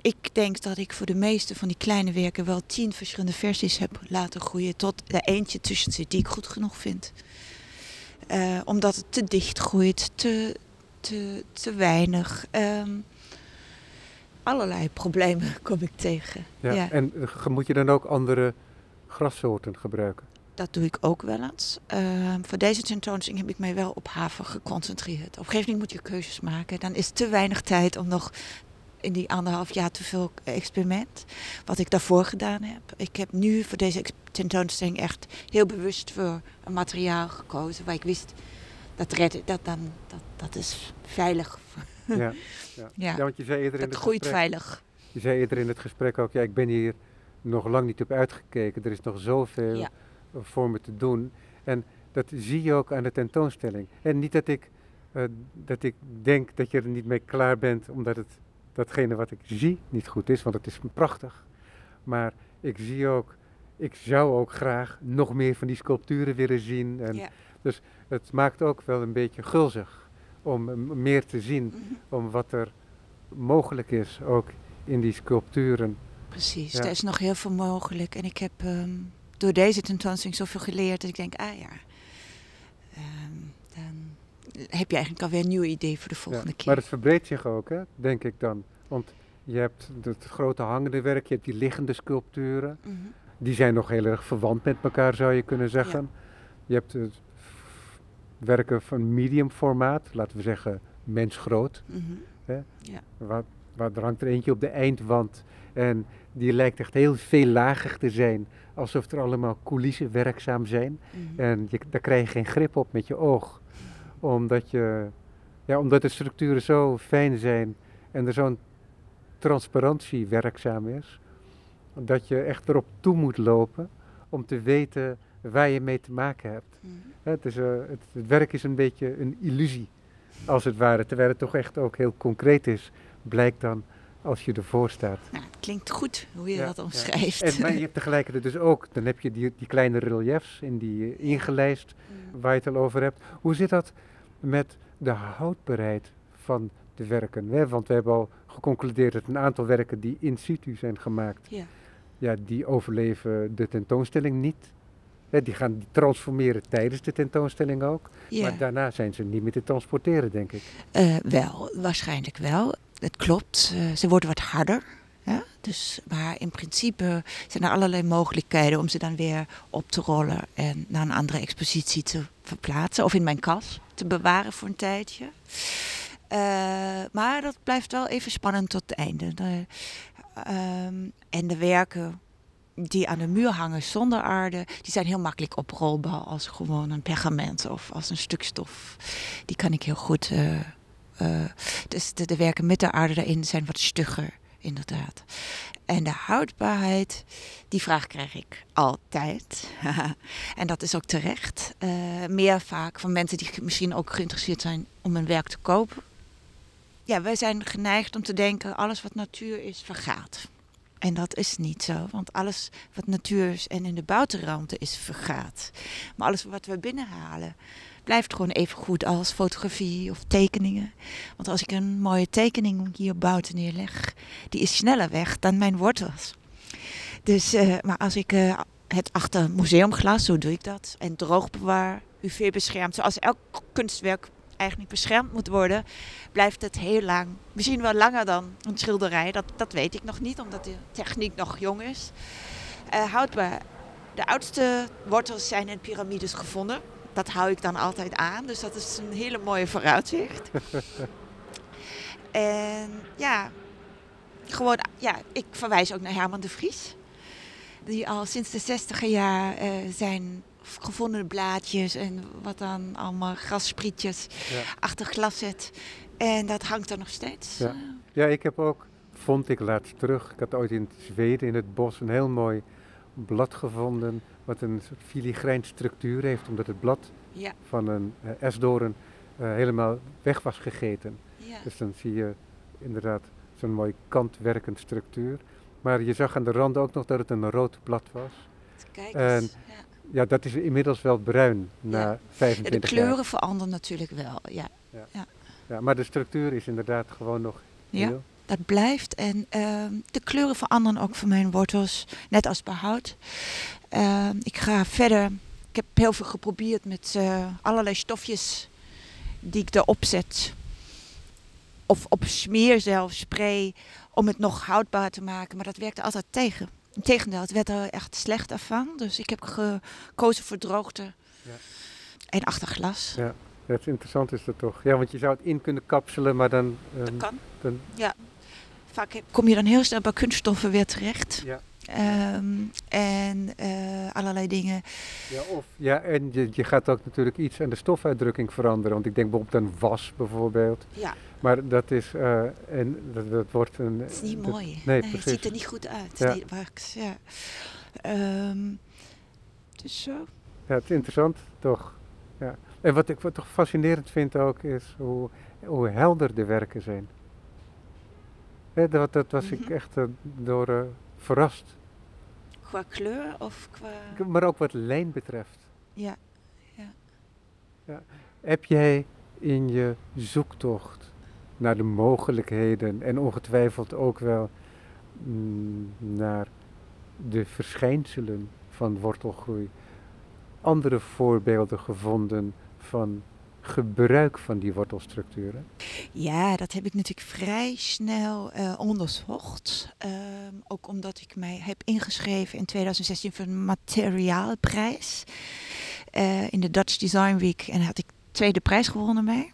ik denk dat ik voor de meeste van die kleine werken wel tien verschillende versies heb laten groeien tot er eentje tussen zit die ik goed genoeg vind. Eh, omdat het te dicht groeit, te, te, te weinig. Ehm, allerlei problemen kom ik tegen. Ja. Ja. En moet je dan ook andere grassoorten gebruiken? Dat doe ik ook wel eens. Ehm, voor deze tentoonstelling heb ik mij wel op haven geconcentreerd. Op een gegeven moment moet je keuzes maken. Dan is te weinig tijd om nog in die anderhalf jaar te veel experiment. Wat ik daarvoor gedaan heb. Ik heb nu voor deze tentoonstelling echt heel bewust voor een materiaal gekozen. Waar ik wist, dat, red, dat, dan, dat, dat is veilig. Ja. Ja. *laughs* Ja. ja, want je zei eerder in het groeit gesprek, veilig. je zei eerder in het gesprek ook, ja, ik ben hier nog lang niet op uitgekeken. Er is nog zoveel Ja. Voor me te doen. En dat zie je ook aan de tentoonstelling. En niet dat ik, eh, dat ik denk dat je er niet mee klaar bent omdat het datgene wat ik zie niet goed is, want het is prachtig. Maar ik zie ook, ik zou ook graag nog meer van die sculpturen willen zien. En Ja. het maakt ook wel een beetje gulzig om meer te zien, Mhm. om wat er mogelijk is ook in die sculpturen. Precies, Ja. er is nog heel veel mogelijk. En ik heb ehm, door deze tentoonstelling zoveel geleerd dat ik denk, ah ja, ehm, dan heb je eigenlijk alweer een nieuw idee voor de Ja, volgende keer. Maar het verbreedt zich ook, hè, denk ik dan. Want je hebt het grote hangende werk, je hebt die liggende sculpturen. Mhm. Die zijn nog heel erg verwant met elkaar, zou je kunnen zeggen. Je hebt het werken van medium formaat, laten we zeggen mensgroot. Mhm. Waar, waar er hangt er eentje op de eindwand en die lijkt echt heel veel lager te zijn. Alsof er allemaal coulissen werkzaam zijn. Mhm. En je, daar krijg je geen grip op met je oog. Omdat, je, ja, omdat de structuren zo fijn zijn en er zo'n transparantie werkzaam is. Dat je echt erop toe moet lopen om te weten waar je mee te maken hebt. Mhm. Het, is, eh, het, het werk is een beetje een illusie, als het ware. Terwijl het toch echt ook heel concreet is, blijkt dan als je ervoor staat. Nou, het klinkt goed hoe je Ja, dat ja. omschrijft. En, maar je hebt tegelijkertijd dus ook, dan heb je die, die kleine reliefs in die eh, ingelijst Mm. waar je het al over hebt. Hoe zit dat met de houdbaarheid van de werken? Hè? Want we hebben al geconcludeerd dat een aantal werken die in situ zijn gemaakt, Ja. ja, die overleven de tentoonstelling niet. Hè, die gaan die transformeren tijdens de tentoonstelling ook. Maar daarna zijn ze niet meer te transporteren, denk ik. Eh, wel, waarschijnlijk wel. Het klopt. eh, ze worden wat harder. Dus, maar in principe zijn er allerlei mogelijkheden om ze dan weer op te rollen en naar een andere expositie te verplaatsen. Of in mijn kas te bewaren voor een tijdje. Eh, maar dat blijft wel even spannend tot het einde. De, ehm, en de werken die aan de muur hangen zonder aarde, die zijn heel makkelijk oprolbaar als gewoon een pergament of als een stuk stof. Die kan ik heel goed. eh, dus de, werken met de aarde erin zijn wat stugger, inderdaad. En de houdbaarheid, die vraag krijg ik altijd. *laughs* en dat is ook terecht. Eh, meer vaak van mensen die misschien ook geïnteresseerd zijn om een werk te kopen. Ja, wij zijn geneigd om te denken, alles wat natuur is, vergaat. En dat is niet zo, want alles wat natuur is en in de buitenruimte is, vergaat. Maar alles wat we binnenhalen, blijft gewoon even goed als fotografie of tekeningen. Want als ik een mooie tekening hier buiten neerleg, die is sneller weg dan mijn wortels. Dus, eh, maar als ik eh, het achter museumglas, zo doe ik dat, en droog bewaar, UV beschermd, zoals elk kunstwerk eigenlijk beschermd moet worden, blijft het heel lang. Misschien wel langer dan een schilderij, dat, dat weet ik nog niet, omdat de techniek nog jong is. Eh, houdbaar. De oudste wortels zijn in piramides gevonden. Dat hou ik dan altijd aan, dus dat is een hele mooie vooruitzicht. *laughs* en ja, gewoon, ja, ik verwijs ook naar Herman de Vries. Die al sinds de 60 jaar eh, zijn gevonden blaadjes en wat dan allemaal grassprietjes Ja. achter glas zet. En dat hangt er nog steeds. Ja. Ja, ik heb ook, vond ik laatst terug, ik had ooit in Zweden in het bos een heel mooi blad gevonden, wat een soort filigrijn structuur heeft, omdat het blad Ja, van een esdoorn eh, helemaal weg was gegeten. ja. Dus dan zie je inderdaad zo'n mooi kantwerkend structuur. Maar je zag aan de rand ook nog dat het een rood blad was. Kijk En eens. Ja. Ja, dat is inmiddels wel bruin na Ja. Ja, 25 de jaar. kleuren veranderen natuurlijk wel. Ja, Ja, maar de structuur is inderdaad gewoon nog Ja. heel. Dat blijft. En ehm, de kleuren veranderen ook voor mijn wortels, net als bij hout. Ehm, ik ga verder. Ik heb heel veel geprobeerd met eh, allerlei stofjes die ik erop zet. Of op smeer zelf, spray, om het nog houdbaar te maken. Maar dat werkte altijd tegen. Integendeel, het werd er echt slecht van. Dus ik heb gekozen voor droogte Ja. en achter glas. Ja, het is interessant is dat toch. Ja, want je zou het in kunnen kapselen, maar dan... ehm, Dat kan. dan Vaak kom je dan heel snel bij kunststoffen weer terecht. ja. Ehm, en eh, allerlei dingen. Ja, of, ja, en je, je gaat ook natuurlijk iets aan de stofuitdrukking veranderen. Want ik denk bijvoorbeeld aan was bijvoorbeeld. Ja, Maar dat is... eh, en dat, dat wordt een... het is niet dat- mooi. nee, het precies. ziet er niet goed uit. Ja. Die wax, ja. Ehm, dus zo. Ja, het is interessant, toch? Ja. En wat ik wat toch fascinerend vind ook, is hoe, hoe helder de werken zijn. Dat, dat was ik Mhm. echt eh, door eh, verrast. Qua kleur of qua... Maar ook wat lijn betreft. Ja. Heb jij in je zoektocht naar de mogelijkheden en ongetwijfeld ook wel mm, naar de verschijnselen van wortelgroei andere voorbeelden gevonden van gebruik van die wortelstructuren? Ja, dat heb ik natuurlijk vrij snel eh, onderzocht. Ehm, ook omdat ik mij heb ingeschreven in 2016 voor een materiaalprijs. eh, in de Dutch Design Week. En had ik tweede prijs gewonnen mee.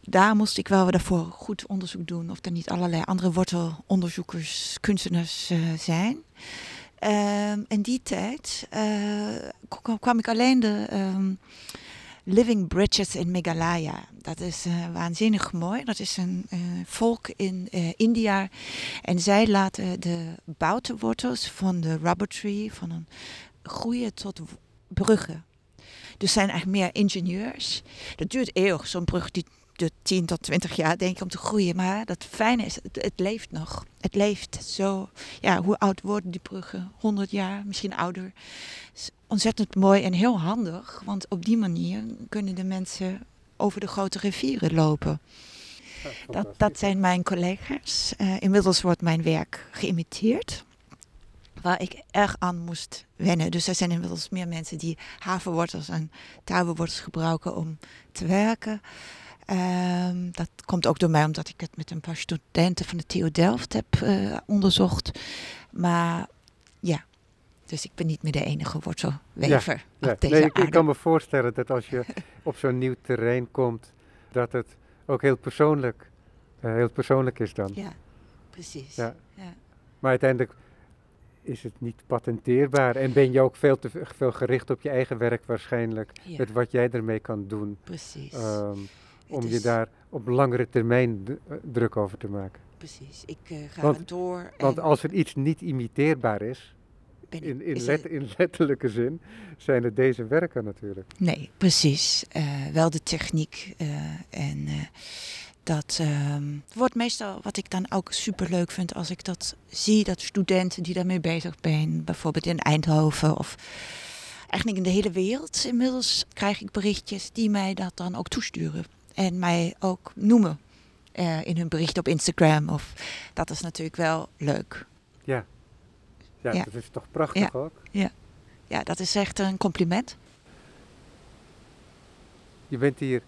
Daar moest ik wel daarvoor goed onderzoek doen of er niet allerlei andere wortelonderzoekers, kunstenaars eh, zijn. Ehm, in die tijd kwam, kwam ik alleen de ehm, Living Bridges in Meghalaya. Dat is eh, waanzinnig mooi. Dat is een eh, volk in eh, India. En zij laten de buitenwortels van de rubber tree van groeien tot bruggen. Dus zijn eigenlijk meer ingenieurs. Dat duurt eeuwig. Zo'n brug die duurt 10 tot 20 jaar, denk ik, om te groeien. Maar dat fijne is, het, het leeft nog. Het leeft zo. Ja, hoe oud worden die bruggen? 100 jaar, misschien ouder. Is ontzettend mooi en heel handig. Want op die manier kunnen de mensen over de grote rivieren lopen. Dat, dat zijn mijn collega's. Uh, inmiddels wordt mijn werk geïmiteerd. Waar ik erg aan moest wennen. Dus er zijn inmiddels meer mensen die havenwortels en tarwewortels gebruiken om te werken. Um, dat komt ook door mij omdat ik het met een paar studenten van de TU Delft heb uh, onderzocht. Maar ja, dus ik ben niet meer de enige wortelwever ja, op deze nee, ik, ik, kan me voorstellen dat als je *laughs* op zo'n nieuw terrein komt, dat het ook heel persoonlijk, uh, heel persoonlijk is dan. Ja, precies. Ja. ja. Maar uiteindelijk is het niet patenteerbaar en ben je ook veel te veel gericht op je eigen werk waarschijnlijk, ja. met wat jij ermee kan doen. Precies. Um, om je daar op langere termijn eh, druk over te maken. Precies, ik uh, ga want, door. Want als er iets niet imiteerbaar is, in, in, let, in, *laughs* letterlijke zin, zijn het deze werken natuurlijk. Nee, precies. Uh, wel de techniek en dat uh, wordt meestal wat ik dan ook super leuk vind als ik dat zie, dat studenten die daarmee bezig zijn, bijvoorbeeld in Eindhoven of eigenlijk in de hele wereld inmiddels krijg ik berichtjes die mij dat dan ook toesturen en mij ook noemen uh, in hun bericht op Instagram. Of, dat is natuurlijk wel leuk. Ja, ja, ja. dat is toch prachtig ja. ook? Ja. ja, dat is echt een compliment. Je bent hier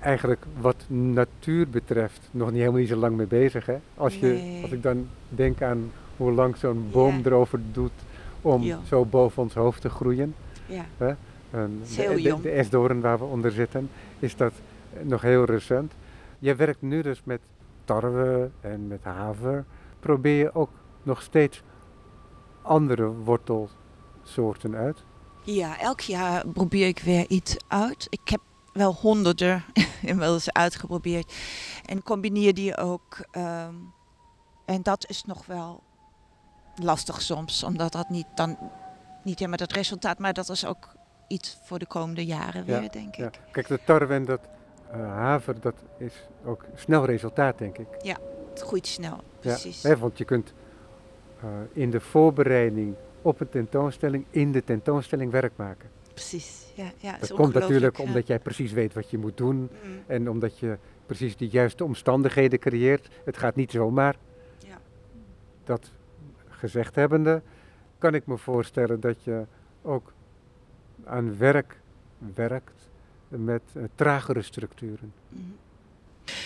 eigenlijk wat natuur betreft nog niet helemaal niet zo lang mee bezig. Hè? Als, je, nee. als ik dan denk aan hoe lang zo'n boom ja. erover doet om zo boven ons hoofd te groeien. Ja, Hè? Heel de, de, esdoorn waar we onder zitten, is dat nog heel recent. Jij werkt nu dus met tarwe en met haver. Probeer je ook nog steeds andere wortelsoorten uit? ja, elk jaar probeer ik weer iets uit. Ik heb wel honderden *laughs* inmiddels uitgeprobeerd. En combineer die ook. ehm, en dat is nog wel lastig soms, omdat dat niet dan niet helemaal het resultaat, maar dat is ook iets voor de komende jaren Ja, weer, denk Ja. ik. Kijk, de tarwe en dat eh, haver, dat is ook snel resultaat, denk ik. Het groeit snel, precies. Ja, hè, want je kunt eh, in de voorbereiding op een tentoonstelling, in de tentoonstelling werk maken. Precies, ja. ja Dat komt natuurlijk ja. omdat jij precies weet wat je moet doen Mm, en omdat je precies de juiste omstandigheden creëert. Het gaat niet zomaar. Ja. Dat gezegd hebbende, kan ik me voorstellen dat je ook aan werk werkt met eh, tragere structuren. mhm.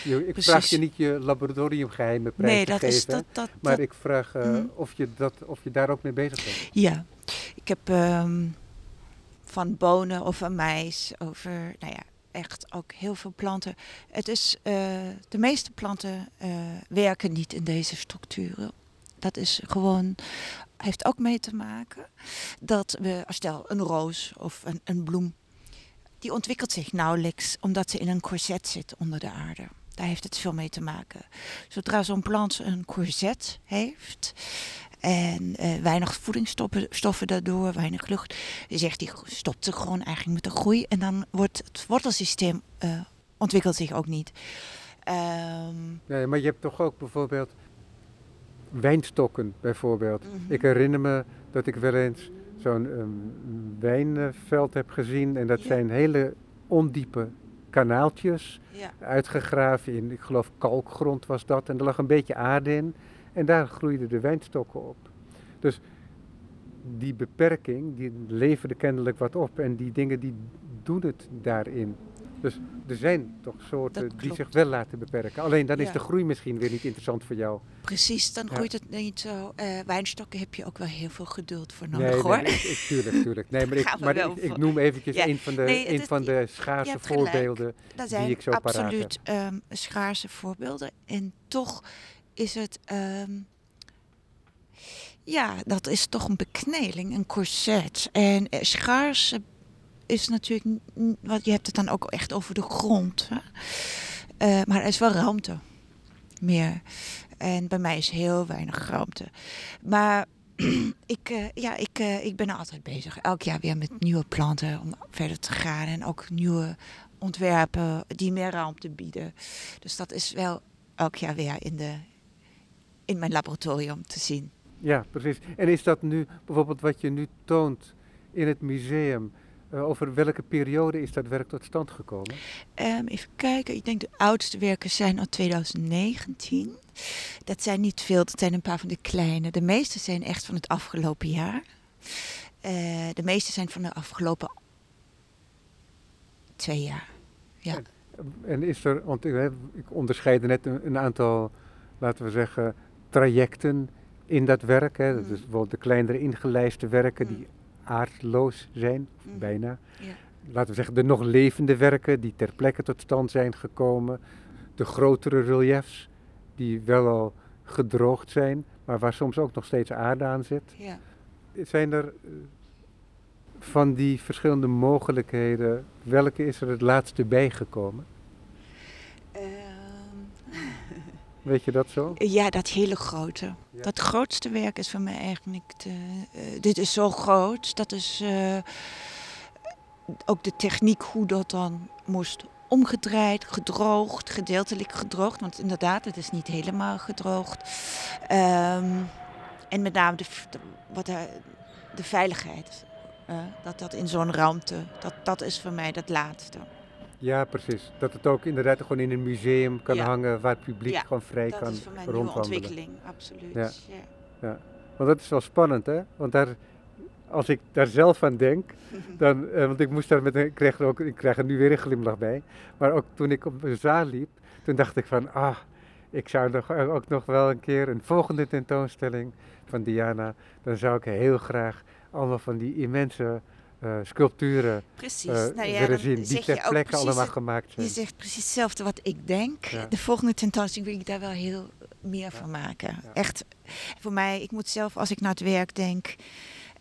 Je- ik Precies. vraag je niet je laboratoriumgeheimen prijs Nee, te dat geven, is dat. dat, maar dat- ik vraag eh, Mhm. of, je dat, of je daar ook mee bezig bent. Ja, ik heb ehm, van bonen of van mais over, nou ja, echt ook heel veel planten. Het is, eh, de meeste planten werken niet in deze structuren. Dat is gewoon, heeft ook mee te maken dat we, stel een roos of een, een bloem, die ontwikkelt zich nauwelijks omdat ze in een corset zit onder de aarde. Daar heeft het veel mee te maken. Zodra zo'n plant een corset heeft en eh, weinig voedingsstoffen stoffen daardoor, weinig lucht, zegt die stopt zich gewoon eigenlijk met de groei en dan wordt het wortelsysteem eh, ontwikkelt zich ook niet. Ehm, Nee, maar je hebt toch ook bijvoorbeeld wijnstokken bijvoorbeeld. Mhm. Ik herinner me dat ik wel eens zo'n ehm, wijnveld heb gezien en dat Ja. zijn hele ondiepe kanaaltjes ja. uitgegraven in, ik geloof kalkgrond was dat en er lag een beetje aarde in en daar groeiden de wijnstokken op. Dus die beperking, die leverde kennelijk wat op en die dingen die doen het daarin. Dus er zijn toch soorten die zich wel laten beperken. Alleen dan is de groei misschien weer niet interessant voor jou. Precies, dan Ja. groeit het niet zo. Eh, wijnstokken heb je ook wel heel veel geduld voor nodig nee, hoor. nee, ik, ik, tuurlijk, tuurlijk. Nee, *laughs* maar, ik, maar ik, noem eventjes Ja. een van de, Nee, een van de schaarse voorbeelden. Dat zijn ik zo paraat absoluut ehm, schaarse voorbeelden. En toch is het. ehm, ja, dat is toch een bekneling, een corset. En eh, schaarse is natuurlijk. Want je hebt het dan ook echt over de grond. Hè? Eh, maar er is wel ruimte. Meer. En bij mij is heel weinig ruimte. Maar *clears throat* ik, eh, ja, ik, eh, ik ben altijd bezig. Elk jaar weer met nieuwe planten om verder te gaan. En ook nieuwe ontwerpen die meer ruimte bieden. Dus dat is wel elk jaar weer in, de, in mijn laboratorium te zien. Ja, precies. En is dat nu bijvoorbeeld wat je nu toont in het museum? Uh, over welke periode is dat werk tot stand gekomen? Um, even kijken, ik denk de oudste werken zijn uit 2019. Dat zijn niet veel, dat zijn een paar van de kleine. De meeste zijn echt van het afgelopen jaar. Uh, de meeste zijn van de afgelopen twee jaar. Ja. En, en is er, want ik, ik onderscheid net een, een, aantal, laten we zeggen, trajecten in dat werk. Hè. Dat is mm. bijvoorbeeld de kleinere ingelijste werken die mm. Aardloos zijn, mm. bijna. Ja. Laten we zeggen, de nog levende werken die ter plekke tot stand zijn gekomen. De grotere reliefs die wel al gedroogd zijn, maar waar soms ook nog steeds aarde aan zit. Ja. Zijn er eh, van die verschillende mogelijkheden, welke is er het laatste bijgekomen? Um. Weet je dat zo? Ja, dat hele grote. Dat grootste werk is voor mij eigenlijk. De, uh, dit is zo groot. Dat is uh, ook de techniek hoe dat dan moest omgedraaid, gedroogd, gedeeltelijk gedroogd. Want inderdaad, het is niet helemaal gedroogd. Um, en met name de, de, wat de, de veiligheid. Uh, dat dat in zo'n ruimte, dat, dat is voor mij het laatste. Ja, precies. Dat het ook inderdaad gewoon in een museum kan hangen waar het publiek ja, gewoon vrij kan rondwandelen. dat is voor mij een ontwikkeling, absoluut. Ja. Ja. Want dat is wel spannend, hè? Want daar, als ik daar zelf aan denk, *laughs* dan, eh, want ik moest daar met een, ik kreeg er ook, ik krijg er nu weer een glimlach bij. Maar ook toen ik op de zaal liep, toen dacht ik van, ah, ik zou nog, ook nog wel een keer een volgende tentoonstelling van Diana, dan zou ik heel graag allemaal van die immense uh, sculpturen precies. Uh, nou ja, willen zien, die ter plekke allemaal gemaakt zijn. Je zegt precies hetzelfde wat ik denk. Ja. De volgende tentoonstelling wil ik daar wel heel meer van maken. Echt, voor mij, ik moet zelf als ik naar het werk denk,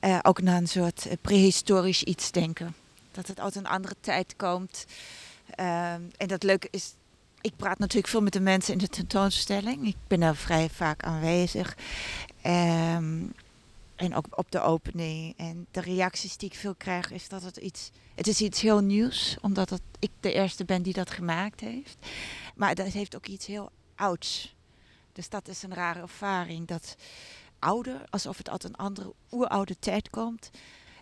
uh, ook naar een soort prehistorisch iets denken. Dat het uit een andere tijd komt. Ehm, en dat leuke is, ik praat natuurlijk veel met de mensen in de tentoonstelling. Ik ben daar vrij vaak aanwezig. Um, en ook op de opening. En de reacties die ik veel krijg is dat het iets... Het is iets heel nieuws, omdat het, ik de eerste ben die dat gemaakt heeft. Maar dat heeft ook iets heel ouds. Dus dat is een rare ervaring. Dat ouder, alsof het uit een andere oeroude tijd komt.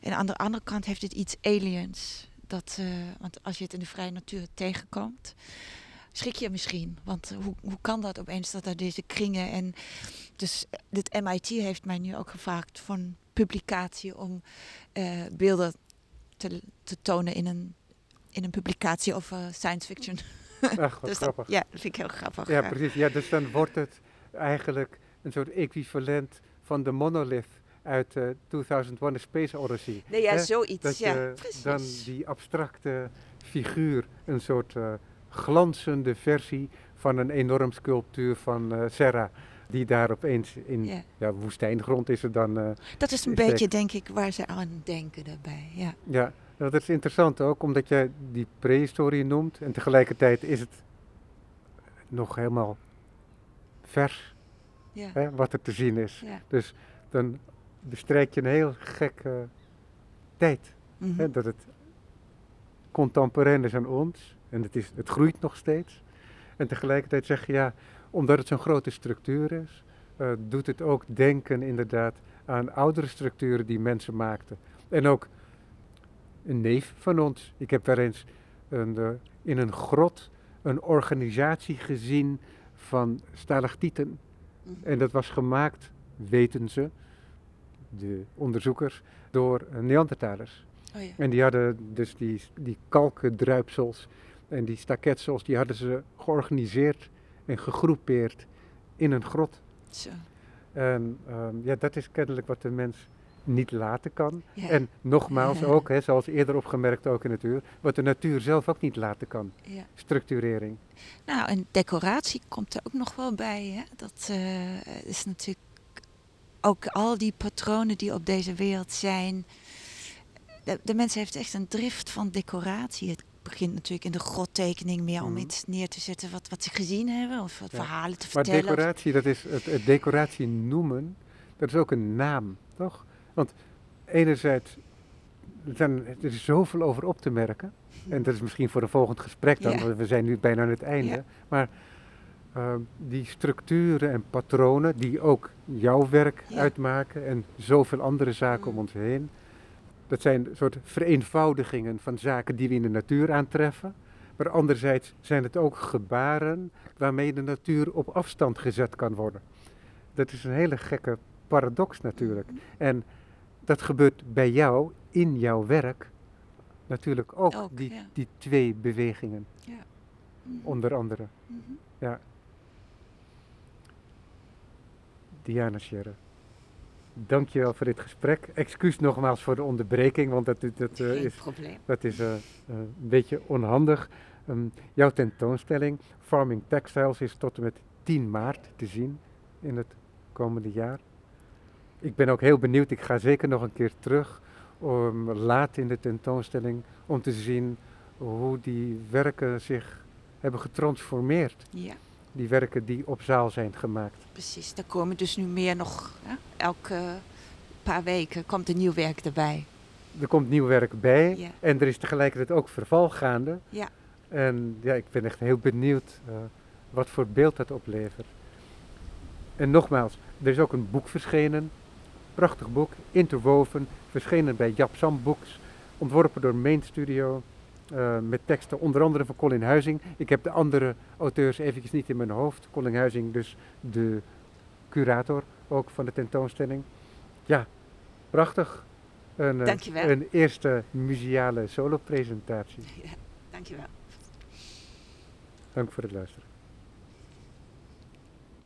En aan de andere kant heeft het iets aliens. Dat, uh, want als je het in de vrije natuur tegenkomt schrik je misschien. Want hoe, hoe kan dat opeens dat er deze kringen en... Dus het MIT heeft mij nu ook gevraagd voor een publicatie om uh, beelden te, te tonen in een, in een publicatie over science fiction. Ach, *laughs* dus. Dat, ja, dat vind ik heel grappig. Ja, precies. Ja, dus dan wordt het eigenlijk een soort equivalent van de monolith uit uh, 2001 A Space Odyssey. Nee, ja, zoiets. Dat ja, je precies. dan die abstracte figuur, een soort... Uh, glanzende versie van een enorm sculptuur van uh, Serra. Die daar opeens in ja, woestijngrond is er dan. Uh, dat is een beetje, denk ik, waar ze aan denken daarbij. Ja, ja dat is interessant ook, omdat jij die prehistorie noemt. En tegelijkertijd is het nog helemaal vers ja. hè, wat er te zien is. Ja. Dus dan bestrijk je een heel gekke tijd. Mm -hmm. hè, dat het contemporain is aan ons. En het, is, het groeit nog steeds. En tegelijkertijd zeg je ja, omdat het zo'n grote structuur is, uh, doet het ook denken inderdaad aan oudere structuren die mensen maakten. En ook een neef van ons. Ik heb daar eens een, uh, in een grot een organisatie gezien van stalactieten. -hmm. En dat was gemaakt, weten ze, de onderzoekers, door Neandertalers. Oh ja. En die hadden dus die, die kalkendruipsels en die staketsels, die hadden ze georganiseerd en gegroepeerd in een grot. Zo. En um, ja, dat is kennelijk wat de mens niet laten kan. Ja. En nogmaals ja. ook, hè, zoals eerder opgemerkt ook in het uur, wat de natuur zelf ook niet laten kan. Ja. Structurering. Nou, en decoratie komt er ook nog wel bij. Hè? Dat uh, is natuurlijk ook al die patronen die op deze wereld zijn. De, de mens heeft echt een drift van decoratie. Het begint natuurlijk in de grottekening meer om mm. iets neer te zetten wat, wat ze gezien hebben of wat ja. verhalen te vertellen. Maar decoratie, dat is het, het, decoratie noemen, dat is ook een naam, toch? Want enerzijds, er, zijn, er is zoveel over op te merken. En dat is misschien voor een volgend gesprek dan, Ja. want we zijn nu bijna aan het einde. Ja. Maar ehm, die structuren en patronen die ook jouw werk uitmaken en zoveel andere zaken om Mm. ons heen. Dat zijn een soort vereenvoudigingen van zaken die we in de natuur aantreffen. Maar anderzijds zijn het ook gebaren waarmee de natuur op afstand gezet kan worden. Dat is een hele gekke paradox natuurlijk. En dat gebeurt bij jou, in jouw werk, natuurlijk ook. Ook, die, ja. die twee bewegingen, Mhm. onder andere. Mhm. Ja. Diana Scherer. Dankjewel voor dit gesprek. Excuus nogmaals voor de onderbreking, want dat, dat, eh, is, dat is eh, eh, een beetje onhandig. Ehm, jouw tentoonstelling Farming Textiles is tot en met 10 maart te zien in het komende jaar. Ik ben ook heel benieuwd, ik ga zeker nog een keer terug om laat in de tentoonstelling om te zien hoe die werken zich hebben getransformeerd. Ja, Die werken die op zaal zijn gemaakt. precies. Er komen dus nu meer nog. Hè? Elke paar weken komt een nieuw werk erbij. Er komt nieuw werk bij Ja. en er is tegelijkertijd ook verval gaande. Ja. En ja, ik ben echt heel benieuwd eh, wat voor beeld dat oplevert. En nogmaals, er is ook een boek verschenen. Prachtig boek, interwoven, verschenen bij Jap Sam Books. Ontworpen door Main Studio. Eh, met teksten onder andere van Colin Huizing. Ik heb de andere auteurs eventjes niet in mijn hoofd. Colin Huizing dus de curator ook van de tentoonstelling. Ja, prachtig. Een, eh, Dankjewel. een eerste museale solopresentatie. Ja, dankjewel. Dank voor het luisteren.